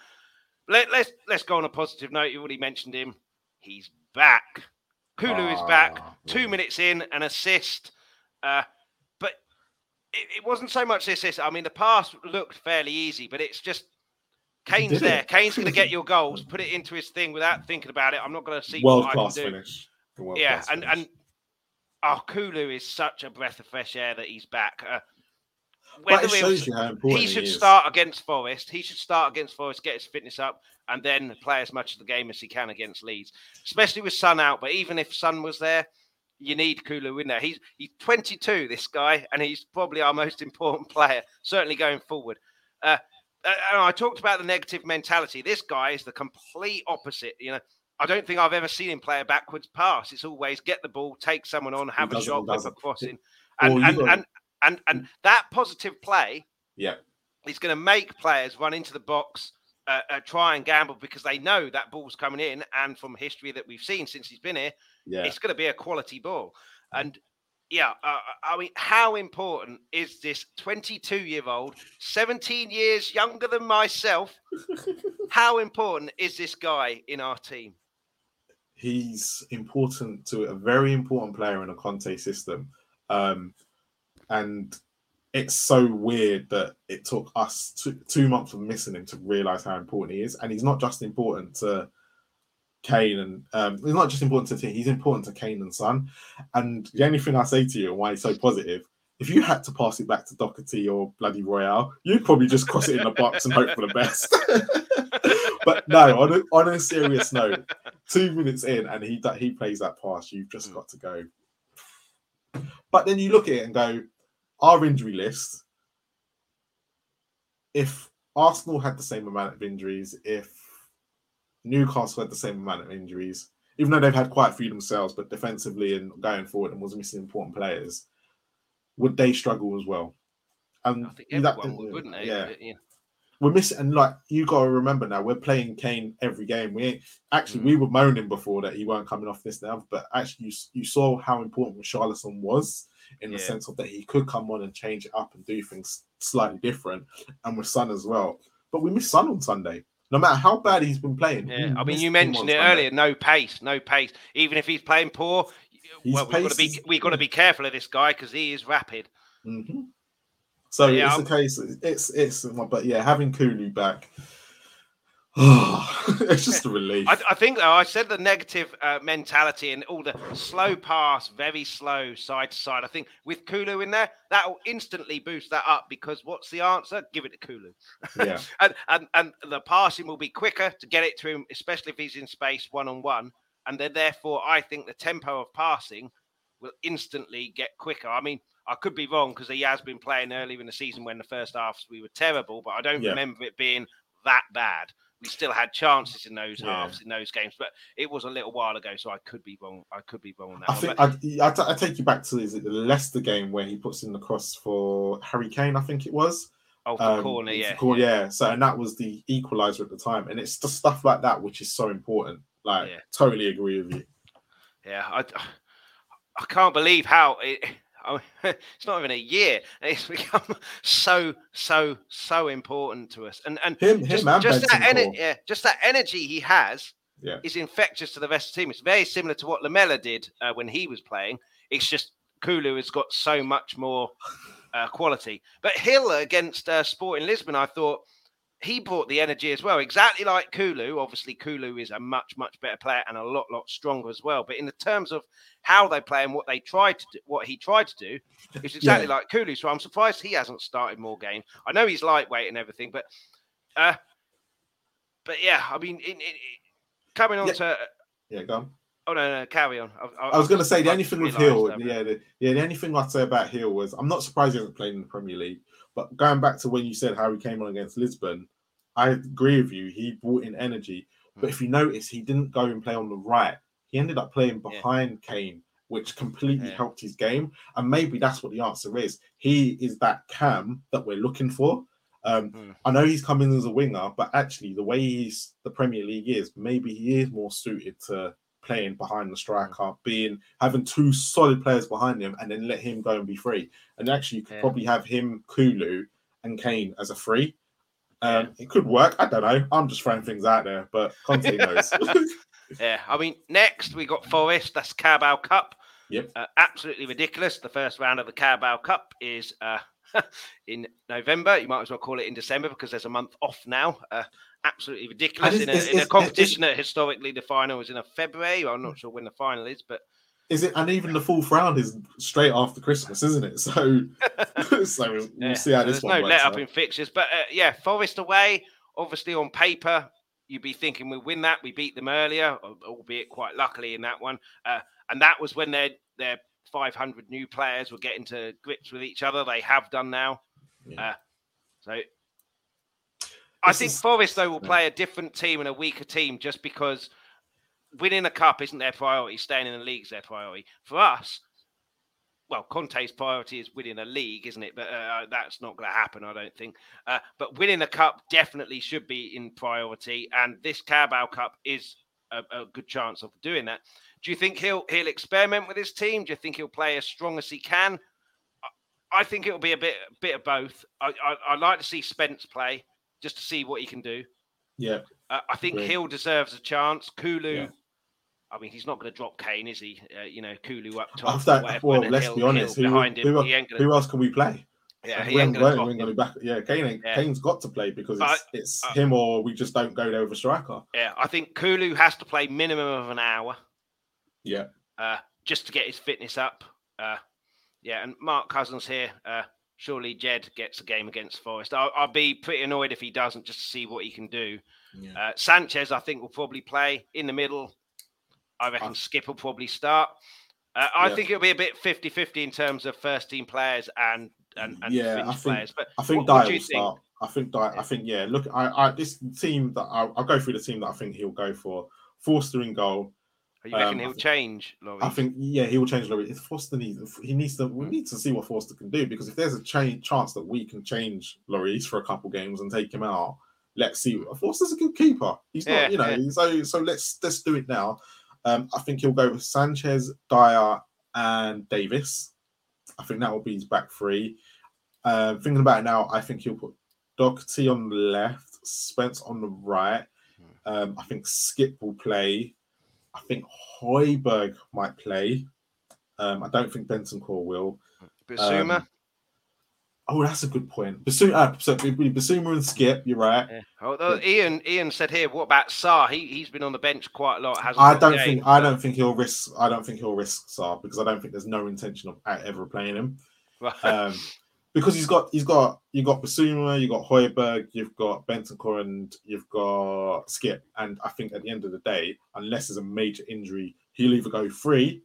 let, let's, let's go on a positive note. You already mentioned him. He's back. Kulu is back. Ah, Two minutes in, an assist. Uh, but it, it, wasn't so much the assist. I mean, the pass looked fairly easy, but it's just Kane's there. It. Kane's going to get your goals. Put it into his thing without thinking about it. I'm not going to see world class finish. Yeah, and finish. and oh, Kulu is such a breath of fresh air that he's back. Uh, whether shows you how important he should he start against Forest. He should start against Forest, get his fitness up, and then play as much of the game as he can against Leeds, especially with Son out. But even if Son was there, you need Kulu in there. He's he's 22, this guy, and he's probably our most important player, certainly going forward. Uh, uh, I talked about the negative mentality. This guy is the complete opposite. You know, I don't think I've ever seen him play a backwards pass. It's always get the ball, take someone on, have a shot, with a crossing, and and, and, and and that positive play, yeah, is going to make players run into the box, uh, uh, try and gamble because they know that ball's coming in, and from history that we've seen since he's been here, yeah. it's going to be a quality ball. And yeah, uh, I mean, how important is this 22 year old, 17 years younger than myself? how important is this guy in our team? He's important to a very important player in a Conte system. Um, and it's so weird that it took us two, two months of missing him to realize how important he is. And he's not just important to Kane and um, it's not just important to team, he's important to Kane and Son. And the only thing I say to you and why he's so positive, if you had to pass it back to Doherty or bloody Royal, you'd probably just cross it in the box and hope for the best. but no, on a, on a serious note, two minutes in and he he plays that pass, you've just mm. got to go. But then you look at it and go, our injury list. If Arsenal had the same amount of injuries, if Newcastle had the same amount of injuries, even though they've had quite a few themselves, but defensively and going forward and was missing important players, would they struggle as well? And I think everyone that, would, wouldn't they? Yeah. yeah. We're missing, and like you got to remember now, we're playing Kane every game. We actually mm. we were moaning before that he weren't coming off this now, but actually you you saw how important Richarlison was in yeah. the sense of that he could come on and change it up and do things slightly different, and with Son as well. But we missed Son on Sunday no matter how bad he's been playing. Yeah, I mean, you mentioned it earlier. No pace, no pace. Even if he's playing poor, His well, we've got to be we've got to be careful of this guy because he is rapid. Mm-hmm. So yeah, it's I'm... a case. It's it's but yeah, having Kulu back it's just a relief. I, I, think, though, I said the negative uh, mentality and all the slow pass, very slow side to side. I think with Kulu in there, that will instantly boost that up because what's the answer? Give it to Kulu. Yeah. and, and, and the passing will be quicker to get it to him, especially if he's in space one on one. And then, therefore, I think the tempo of passing will instantly get quicker. I mean, I could be wrong because he has been playing earlier in the season when the first halves we were terrible, but I don't yeah. remember it being that bad. We still had chances in those yeah. halves in those games, but it was a little while ago, so I could be wrong. I could be wrong on that. I think but... I, I, I take you back to is it the Leicester game where he puts in the cross for Harry Kane? I think it was. Oh, um, corner, yeah. Corner, yeah. So, and that was the equalizer at the time. And it's the stuff like that which is so important. Like, yeah. totally agree with you. Yeah, I, I can't believe how it, I mean, it's not even a year. It's become so, so, so important to us. And and him, just, him just that energy, yeah, just that energy he has yeah. is infectious to the rest of the team. It's very similar to what Lamela did uh, when he was playing. It's just Kulu has got so much more uh, quality. But Gil against uh, Sporting Lisbon, I thought he brought the energy as well, exactly like Kulu. Obviously, Kulu is a much, much better player and a lot, lot stronger as well. But in the terms of how they play and what they tried to do, what he tried to do, it's exactly yeah. like Kulu. So I'm surprised he hasn't started more games. I know he's lightweight and everything, but uh, but yeah, I mean, in, in, in, coming on yeah. to yeah, go on. Oh no, no, carry on. I, I, I was going to say the only thing with Gil, yeah, the, yeah, the only thing I'd say about Gil was I'm not surprised he hasn't played in the Premier League. But going back to when you said how he came on against Lisbon, I agree with you. He brought in energy, but if you notice, he didn't go and play on the right. He ended up playing behind yeah. Kane, which completely yeah. helped his game. And maybe that's what the answer is. He is that cam that we're looking for. Um, mm. I know he's coming as a winger, but actually, the way he's the Premier League is, maybe he is more suited to playing behind the striker, being having two solid players behind him, and then let him go and be free. And actually, you could yeah. probably have him, Kulu, and Kane as a free. Um, yeah. It could work. I don't know. I'm just throwing things out there, but Conte knows. yeah, I mean, next we got Forest. That's Carabao Cup. Yep. Uh, absolutely ridiculous. The first round of the Carabao Cup is uh, in November. You might as well call it in December because there's a month off now. Uh, absolutely ridiculous in, a, in a competition that historically the final was in a February. I'm not sure when the final is, but is it? And even the fourth round is straight after Christmas, isn't it? So, so we'll, yeah. see how this There's one. no let up in fixtures, but uh, yeah, Forest away. Obviously, on paper, you'd be thinking we win that. We beat them earlier, albeit quite luckily in that one. Uh, and that was when their their 500 new players were getting to grips with each other. They have done now. Yeah. Uh, so I think is, Forest though will play a different team and a weaker team just because winning a cup isn't their priority. Staying in the league is their priority. For us, well, Conte's priority is winning a league, isn't it? But uh, that's not going to happen, I don't think. Uh, but winning a cup definitely should be in priority, and this Carabao Cup is a, a, good chance of doing that. Do you think he'll he'll experiment with his team? Do you think he'll play as strong as he can? I, I think it'll be a bit bit of both. I, I, would like to see Spence play just to see what he can do. Yeah, uh, I think Gil deserves a chance. Kulu. Yeah I mean, he's not going to drop Kane, is he? Uh, you know, Kulu up top. After well, let's Hill, be honest. Who, behind him, who, gonna... who, else can we play? Yeah, he ain't going to be back. Yeah, Kane, yeah. Kane's got to play because it's, I, it's uh, him or we just don't go there with a striker. Yeah, I think Kulu has to play minimum of an hour. Yeah. Uh, just to get his fitness up. Uh, yeah, and Mark Cousins here. Uh, surely Jed gets a game against Forest. I'll, I'll, be pretty annoyed if he doesn't, just to see what he can do. Yeah. Uh, Sanchez, I think, will probably play in the middle. I reckon uh, Skipp will probably start. Uh, I yeah. think it'll be a bit 50 50 in terms of first team players and, and, and yeah, I think, players. But I think Dier will start. I think I think, yeah, look, I, I this team that I, will go through the team that I think he'll go for. Forster in goal. Are you reckon um, he'll think, change, Lloris? I think, yeah, he will change Lloris. If Forster needs, he needs to, we need to see what Forster can do because if there's a change, chance that we can change Lloris for a couple games and take him out, let's see. Forster's a good keeper. He's not, you know, yeah. so so let's let's do it now. Um, I think he'll go with Sanchez, Dier, and Davies. I think that will be his back three. Uh, thinking about it now, I think he'll put Doherty on the left, Spence on the right. Um, I think Skipp will play. I think Højbjerg might play. Um, I don't think Bentancur will. Bissouma? Um, Oh, that's a good point. Bissouma, uh, so Bissouma and Skipp, you're right. Yeah. Although Ian, Ian said here, what about Sarr? He he's been on the bench quite a lot. Hasn't I don't think I don't think he'll risk. I don't think he'll risk Sarr because I don't think there's no intention of ever playing him. Um, because he's got he's got you got Bissouma, you got Højbjerg, you've got Bentancur, and you've got Skipp. And I think at the end of the day, unless there's a major injury, he'll either go free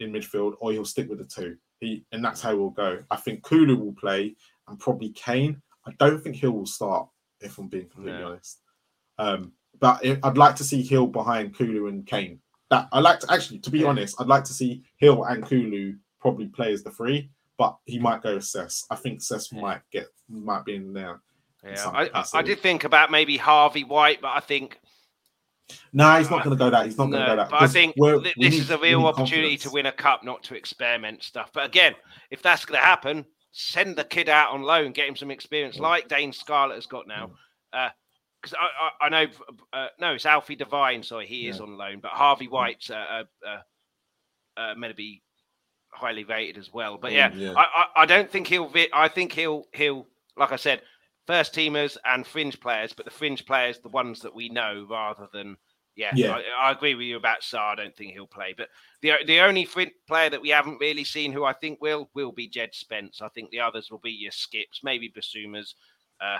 in midfield or he'll stick with the two. He, and that's how we'll go. I think Kulu will play and probably Kane. I don't think he will start. if I'm being completely honest. Um, but it, I'd like to see Gil behind Kulu and Kane. That I like to actually, to be yeah. honest, I'd like to see Gil and Kulu probably play as the three, but he might go Sess. I think Sess yeah. might get might be in there. Yeah, I, I, did think about maybe Harvey White, but I think no, he's not going to go that. He's not no, going to go that. But I think this need, is a real opportunity confidence. to win a cup, not to experiment stuff. But again, if that's going to happen, send the kid out on loan, get him some experience, yeah. like Dane Scarlett has got now. Because yeah. uh, I, I, I, know, uh, no, it's Alfie Devine. Sorry, he yeah. is on loan, but Harvey White's uh, uh, uh meant to be highly rated as well. But yeah, I, I, I don't think he'll. I think he'll he'll like I said, first teamers and fringe players, but the fringe players, the ones that we know, rather than yeah, yeah. I, I, agree with you about Sarr. I don't think he'll play, but the the only fringe player that we haven't really seen who I think will will be Jed Spence. I think the others will be your skips, maybe Bissoumas. Uh,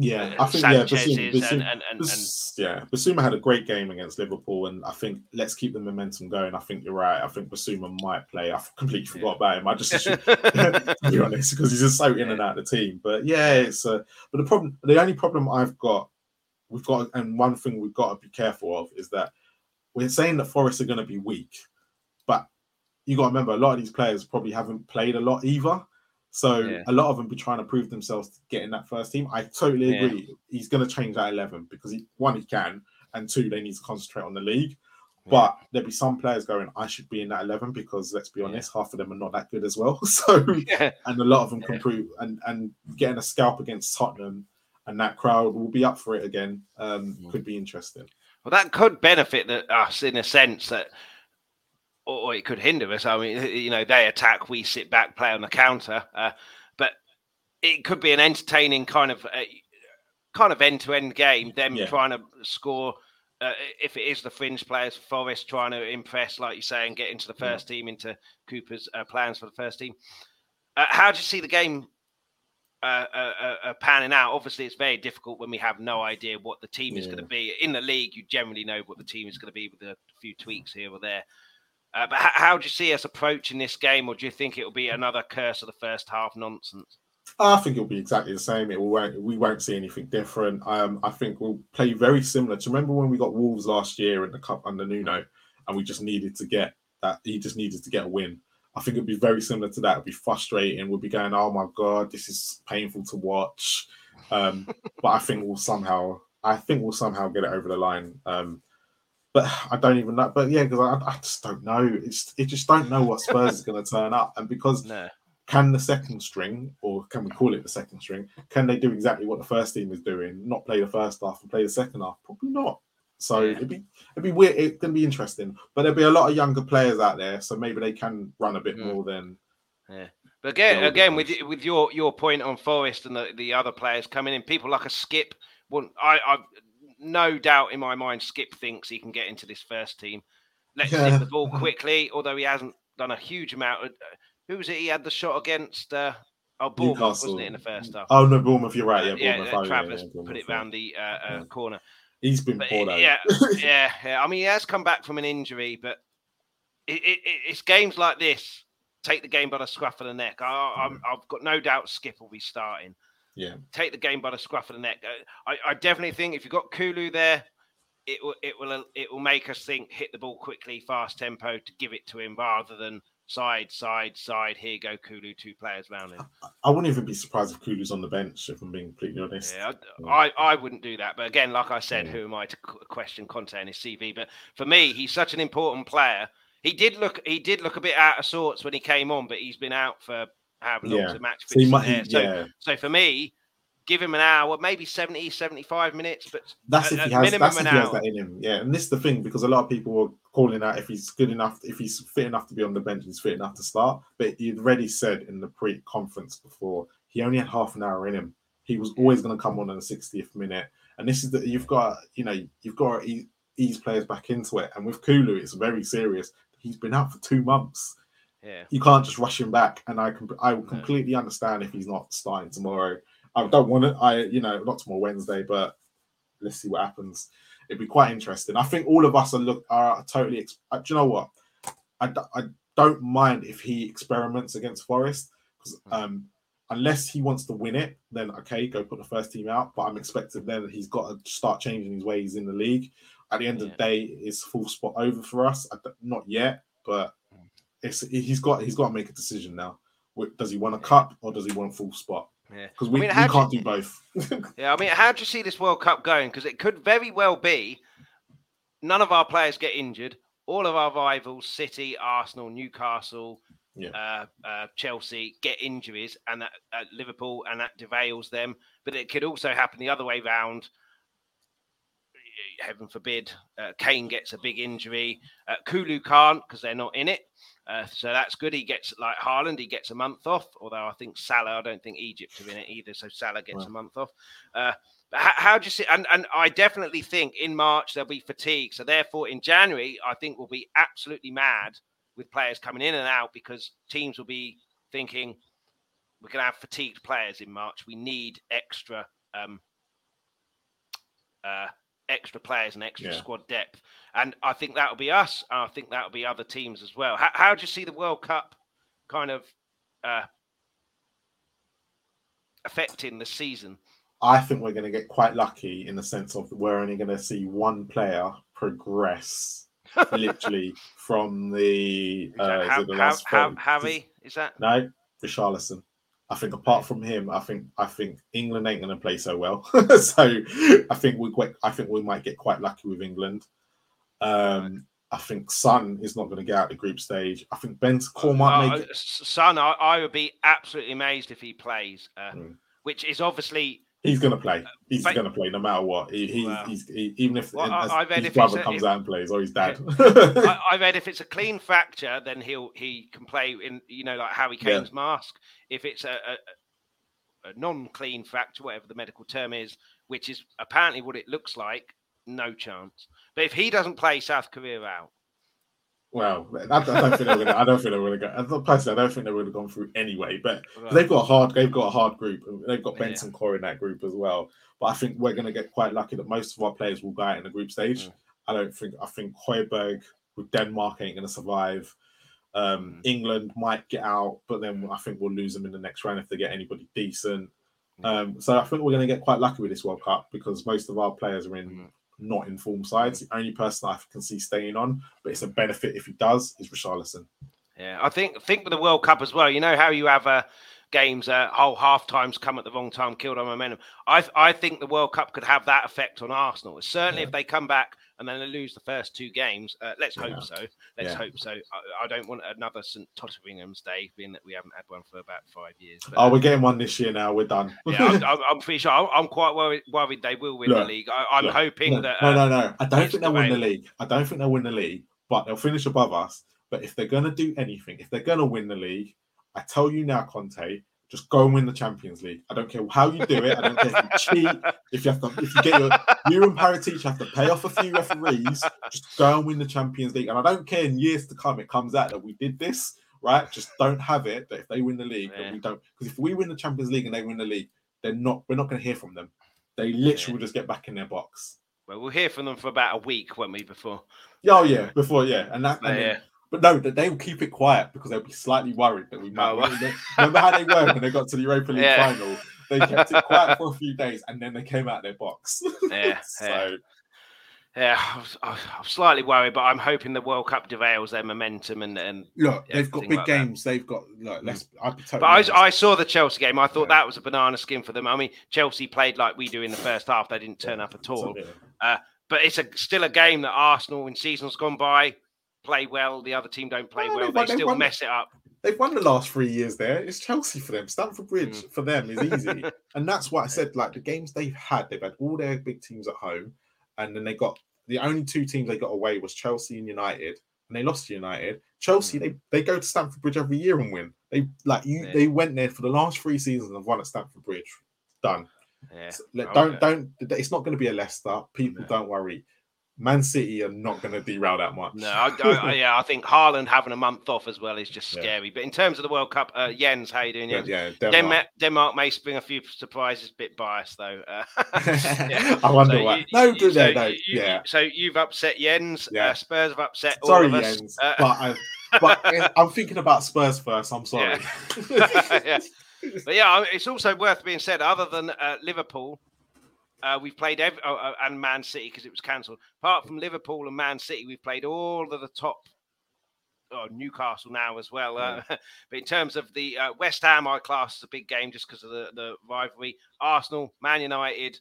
yeah, I think yeah, Bissouma, Bissouma, and, and, and, yeah, Bissouma had a great game against Liverpool, and I think let's keep the momentum going. I think you're right. I think Bissouma might play. I completely forgot about him. I just to be honest because he's just so in and out of the team. But yeah, it's uh, but the problem, the only problem I've got, we've got, and one thing we've got to be careful of is that we're saying that Forest are going to be weak, but you got to remember a lot of these players probably haven't played a lot either. So yeah. a lot of them be trying to prove themselves to get in that first team. I totally agree. Yeah. He's going to change that eleven because he, one he can, and two they need to concentrate on the league. Yeah. But there'll be some players going, I should be in that eleven because let's be honest, half of them are not that good as well. So and a lot of them can prove and and getting a scalp against Tottenham and that crowd will be up for it again. Um, could be interesting. Well, that could benefit us in a sense that or it could hinder us. I mean, you know, they attack, we sit back, play on the counter. Uh, but it could be an entertaining kind of uh, kind of end to end game. Them yeah. trying to score. Uh, if it is the fringe players, Forest trying to impress, like you say, and get into the first yeah. team, into Cooper's uh, plans for the first team. Uh, how do you see the game uh, panning out? Obviously, it's very difficult when we have no idea what the team yeah. is going to be. In the league, you generally know what the team is going to be with a few tweaks here or there. Uh, but how, how do you see us approaching this game, or do you think it will be another curse of the first half nonsense? I think it'll be exactly the same. It will, we won't see anything different. Um, I think we'll play very similar to remember when we got Wolves last year in the cup under Nuno, and we just needed to get that. He just needed to get a win. I think it'd be very similar to that. It'd be frustrating. We'll be going, "Oh my god, this is painful to watch." Um, but I think we'll somehow, I think we'll somehow get it over the line. Um, but I don't even know. But yeah, because I, I, just don't know. It's it just don't know what Spurs is going to turn up, and because no. can the second string, or can we call it the second string, can they do exactly what the first team is doing? Not play the first half and play the second half? Probably not. So yeah. it'd be it'd be weird. It's gonna be interesting, but there'll be a lot of younger players out there, so maybe they can run a bit mm. more than. Yeah. But again, again, with with your your point on Forest and the, the other players coming in, people like a Skipp. Well, I, I no doubt in my mind, Skipp thinks he can get into this first team. Let's yeah. the ball quickly, although he hasn't done a huge amount. Of, uh, who was it? He had the shot against. Uh, oh, Bournemouth, Newcastle. wasn't it in the first half? Oh no, Bournemouth. You're right. Yeah, uh, yeah. Uh, Travers yeah, put it round the uh, uh, yeah. corner. He's been poor. Yeah, yeah, yeah. I mean, he has come back from an injury, but it, it, it's games like this take the game by the scruff of the neck. I, have got no doubt Skipp will be starting. Yeah. Take the game by the scruff of the neck. Uh, I, I definitely think if you've got Kulu there, it will it will it will make us think hit the ball quickly, fast tempo to give it to him rather than side, side, side. Here go Kulu, two players round him. I, I wouldn't even be surprised if Kulu's on the bench, if I'm being completely honest. Yeah, I, I, wouldn't do that. But again, like I said, yeah. who am I to question Conte and his CV? But for me, he's such an important player. He did look he did look a bit out of sorts when he came on, but he's been out for have long yeah. match so, might, so, yeah. so for me, give him an hour, maybe 70, 75 minutes, but that's if he has, that's if he has that in him. Yeah, and this is the thing because a lot of people were calling out if he's good enough, if he's fit enough to be on the bench, he's fit enough to start. But he'd already said in the pre-conference before he only had half an hour in him. He was always going to come on in the 60th minute, and this is that you've got, you know, you've got to ease players back into it. And with Kulu, it's very serious. He's been out for two months. Yeah. You can't just rush him back. And I can I completely understand if he's not starting tomorrow. I don't want to, I, you know, not tomorrow Wednesday, but let's see what happens. It'd be quite interesting. I think all of us are look are totally. Uh, do you know what? I, I don't mind if he experiments against Forest because hmm. um, unless he wants to win it, then okay, go put the first team out. But I'm expecting then he's got to start changing his ways in the league. At the end yeah. of the day, is full spot over for us? Not yet, but it's he's got he's got to make a decision now. Does he want a cup or does he want a full spot? Yeah, because we, I mean, we can't do, do both. yeah, I mean, how do you see this World Cup going? Because it could very well be none of our players get injured. All of our rivals, City, Arsenal, Newcastle, yeah. uh, uh, Chelsea, get injuries, and that uh, Liverpool, and that derails them. But it could also happen the other way round. Heaven forbid, uh, Kane gets a big injury. Uh, Kulu can't because they're not in it. Uh, so that's good. He gets like Haaland, he gets a month off. Although I think Salah, I don't think Egypt are in it either. So Salah gets a month off. Uh, how, how, do you see? And, and I definitely think in March there'll be fatigue. So therefore, in January, I think we'll be absolutely mad with players coming in and out because teams will be thinking we're going to have fatigued players in March. We need extra um, uh, extra players and extra yeah. squad depth. And I think that'll be us. I think that'll be other teams as well. How, how do you see the World Cup kind of uh, affecting the season? I think we're going to get quite lucky in the sense of we're only going to see one player progress literally from the, uh, how, the last how, Harry is that no Richarlison. I think apart from him, I think I think England ain't going to play so well. so I think we quite, I think we might get quite lucky with England. Um, I think Son is not going to get out the group stage. I think Bentancur might uh, make it. Son, I, I, would be absolutely amazed if he plays, uh, mm. which is obviously He's going to play. He's going to play no matter what. He, he, wow. he's he, even if, well, I, his if brother comes out and plays or his dad. I, I, read if it's a clean fracture, then he'll he can play in you know like Harry Kane's yeah. mask. If it's a, a, a non-clean fracture, whatever the medical term is, which is apparently what it looks like, no chance. But if he doesn't play South Korea out, well, I, don't think they're gonna. I don't think they're gonna go. Personally, I don't think they would have gone through anyway. But right. they've got a hard. They've got a hard group. They've got Benson yeah. Core in that group as well. But I think we're gonna get quite lucky that most of our players will go out in the group stage. Mm. I don't think. I think Højbjerg with Denmark ain't gonna survive. Um, mm. England might get out, but then I think we'll lose them in the next round if they get anybody decent. Mm. Um, so I think we're going to get quite lucky with this World Cup because most of our players are in mm not in form sides. The only person I can see staying on, but it's a benefit if he does, is Richarlison. Yeah, I think think with the World Cup as well. You know how you have uh, games, uh, whole half times come at the wrong time, killed our momentum. I I think the World Cup could have that effect on Arsenal. Certainly, yeah. if they come back and then they lose the first two games. Uh, let's hope yeah. so. Let's yeah. hope so. I, I, don't want another St Totteringham's Day, being that we haven't had one for about five years. But, oh, we're getting one this year now. We're done. yeah, I'm, I'm, pretty sure. I'm, I'm, quite worried, worried they will win look, the league. I, am hoping no, that. Uh, no, no, no. I don't think they'll win the league. I don't think they'll win the league, but they'll finish above us. But if they're going to do anything, if they're going to win the league, I tell you now, Conte, just go and win the Champions League. I don't care how you do it. I don't care if you cheat. If you have to, if you get your you and Paratici have to pay off a few referees. Just go and win the Champions League. And I don't care in years to come. It comes out that we did this right. Just don't have it that if they win the league, yeah. that we don't. Because if we win the Champions League and they win the league, they're not. We're not going to hear from them. They literally yeah. just get back in their box. Well, we'll hear from them for about a week, won't we? Before. Oh yeah, before yeah, and that. And yeah. But no, they will keep it quiet because they'll be slightly worried that we might. Oh, remember how they were when they got to the Europa League yeah. final? They kept it quiet for a few days and then they came out of their box. Yeah. so. Yeah. Yeah, I'm, slightly worried, but I'm hoping the World Cup derails their momentum and and look, they've got big like games. That. They've got look. Let's. I'd be totally. But I, I, saw the Chelsea game. I thought yeah. that was a banana skin for them. I mean, Chelsea played like we do in the first half. They didn't turn up at all. Uh, but it's a, still a game that Arsenal in seasons gone by play well, the other team don't play well, they, they still won, mess it up. They've won the last three years there. It's Chelsea for them. Stamford Bridge mm. for them is easy. and that's what I said. Like the games they've had, they've had all their big teams at home. And then they got the only two teams they got away was Chelsea and United. And they lost to United. Chelsea, mm. they, they go to Stamford Bridge every year and win. They like you yeah. they went there for the last three seasons and won at Stamford Bridge. Done. Yeah. So, don't don't it's not going to be a Leicester. People don't worry. Man City are not going to derail that much. No, I, I, yeah, I think Haaland having a month off as well is just scary. Yeah. But in terms of the World Cup, uh, Jens, how are you doing? Jens? Yeah, Denmark. Denmark. Denmark may spring a few surprises. Bit biased though. Uh, yeah. I wonder so why. You, no, do so no, you, yeah. So you've upset Jens. Uh, yeah. Uh, Spurs have upset sorry, all of Jens, uh, but, I, but I'm thinking about Spurs first. I'm sorry. Yeah. but yeah, it's also worth being said. Other than uh, Liverpool, uh, we've played every, oh, uh, and Man City because it was cancelled. Apart from Liverpool and Man City, we've played all of the top. Oh, Newcastle now as well. Uh, but in terms of the uh, West Ham, I class as a big game just because of the, the rivalry. Arsenal, Man United,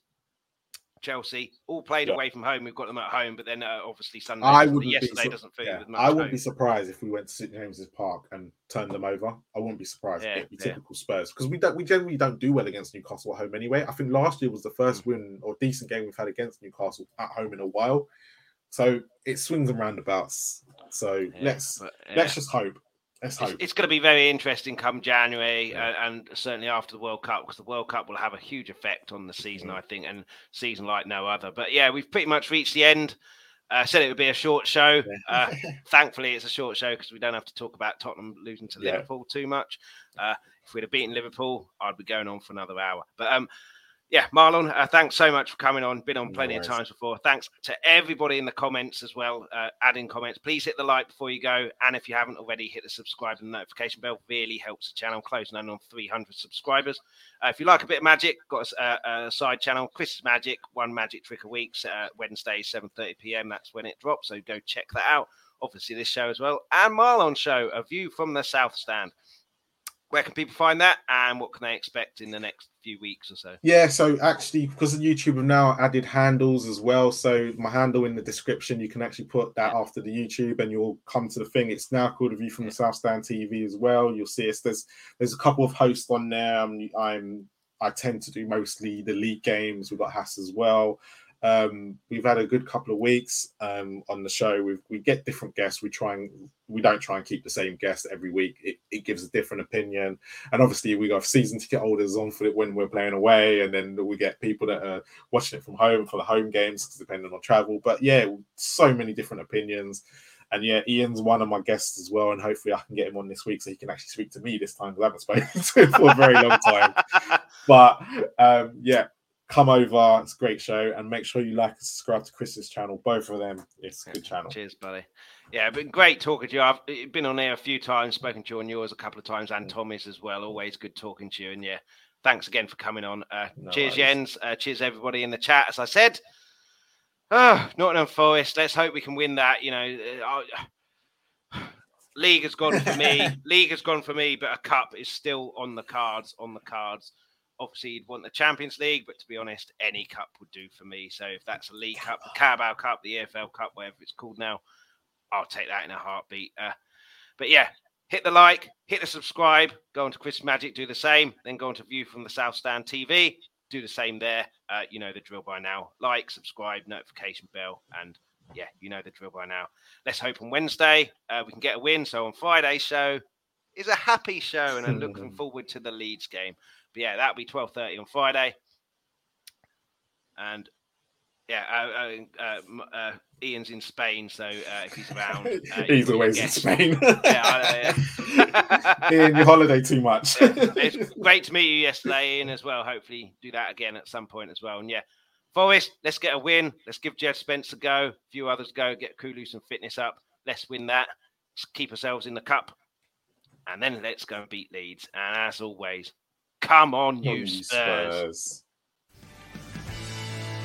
Chelsea, all played yeah. away from home. We've got them at home, but then uh, obviously Sunday. I wouldn't yesterday su- doesn't feel yeah. I wouldn't home. be surprised if we went to St James's Park and turned them over. I wouldn't be surprised. Yeah, It'd be typical Spurs because we don't we generally don't do well against Newcastle at home anyway. I think last year was the first mm. win or decent game we've had against Newcastle at home in a while. So it swings and roundabouts. So let's let's just hope. It's, it's, going to be very interesting come January yeah. and, and, certainly after the World Cup because the World Cup will have a huge effect on the season, yeah. I think, and season like no other. But yeah, we've pretty much reached the end. I uh, said it would be a short show. Uh, thankfully, it's a short show because we don't have to talk about Tottenham losing to yeah. Liverpool too much. Uh, if we'd have beaten Liverpool, I'd be going on for another hour. But um, yeah, Marlon, uh, thanks so much for coming on. Been on plenty no of times before. Thanks to everybody in the comments as well, uh, adding comments. Please hit the like before you go. And if you haven't already, hit the subscribe and notification bell. Really helps the channel. Closing in on 300 subscribers. Uh, if you like a bit of magic, got a, uh, a side channel, Chris's Magic, one magic trick a week, uh, Wednesday, 7.30 p.m. That's when it drops. So go check that out. Obviously, this show as well. And Marlon Show, A View from the South Stand where can people find that and what can they expect in the next few weeks or so? Yeah so actually because of youtube have now added handles as well so my handle in the description you can actually put that after the youtube and you'll come to the thing. It's now called a view from the south stand tv as well. You'll see us there's there's a couple of hosts on there. I'm, I'm i tend to do mostly the league games. We've got hass as well um, we've had a good couple of weeks um, on the show. we we get different guests. We try and we don't try and keep the same guest every week. It, it gives a different opinion, and obviously we got season ticket holders on for it when we're playing away, and then we get people that are watching it from home for the home games, depending on travel. But yeah, so many different opinions. And yeah, Ian's one of my guests as well, and hopefully I can get him on this week so he can actually speak to me this time because I haven't spoken to him for a very long time. but um, yeah, come over. It's a great show, and make sure you like and subscribe to Chris's channel. Both of them, it's a good channel. Cheers, buddy. Yeah, been great talking to you. I've been on there a few times, spoken to you on yours a couple of times, and Tommy's as well. Always good talking to you. And yeah, thanks again for coming on. Uh, no cheers, worries. Jens. Uh, cheers, everybody in the chat. As I said, oh, Nottingham Forest. Let's hope we can win that. You know, uh, league has gone for me. league has gone for me, but a cup is still on the cards. On the cards obviously you'd want the Champions League, but to be honest, any cup would do for me. So if that's a League Cup, the Carabao Cup, the EFL Cup, whatever it's called now, I'll take that in a heartbeat. Uh, but yeah, hit the like, hit the subscribe, go on to Chris Magic, do the same, then go on to View from the South Stand TV, do the same there. Uh, you know the drill by now. Like, subscribe, notification bell, and yeah, you know the drill by now. Let's hope on Wednesday uh, we can get a win. So on Friday's show is a happy show, and I'm looking forward to the Leeds game. Yeah, that'll be twelve thirty on Friday. And yeah, uh, uh, uh, uh Ian's in Spain, so uh, if he's around, he's always in Spain. yeah, I, Ian, you holiday too much. it's great to meet you yesterday, Ian, as well. Hopefully, do that again at some point as well. And yeah, Forest, let's get a win. Let's give Jed Spence a go. A few others go. Get Kulu some fitness up. Let's win that. Let's keep ourselves in the cup, and then let's go and beat Leeds. And as always, Come on, you Spurs. Spurs.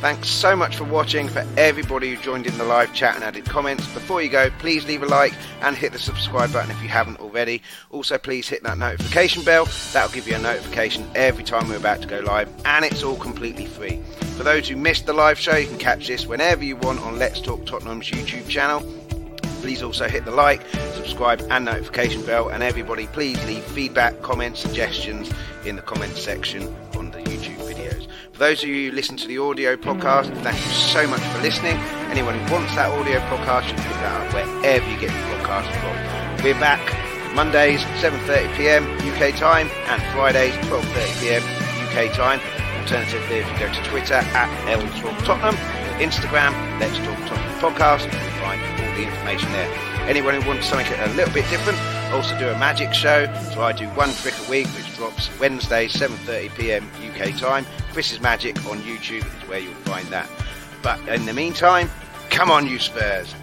Thanks so much for watching. For everybody who joined in the live chat and added comments, before you go, please leave a like and hit the subscribe button if you haven't already. Also, please hit that notification bell. That'll give you a notification every time we're about to go live, and it's all completely free. For those who missed the live show, you can catch this whenever you want on Let's Talk Tottenham's YouTube channel. Please also hit the like, subscribe, and notification bell. And everybody, please leave feedback, comments, suggestions in the comments section on the YouTube videos. For those of you who listen to the audio podcast, thank you so much for listening. Anyone who wants that audio podcast should pick that up wherever you get your podcast from. We're back Mondays 7:30 p.m. UK time and Fridays 12:30 p.m. UK time. Alternatively, if you go to Twitter at L Tottenham, Instagram Let's Talk Tottenham Podcast, You can find all the information there. Anyone who wants something a little bit different, also do a magic show. So I do one trick a week, which drops Wednesday, 7:30 p.m. UK time. Chris's Magic on YouTube is where you'll find that. But in the meantime, come on, you Spurs!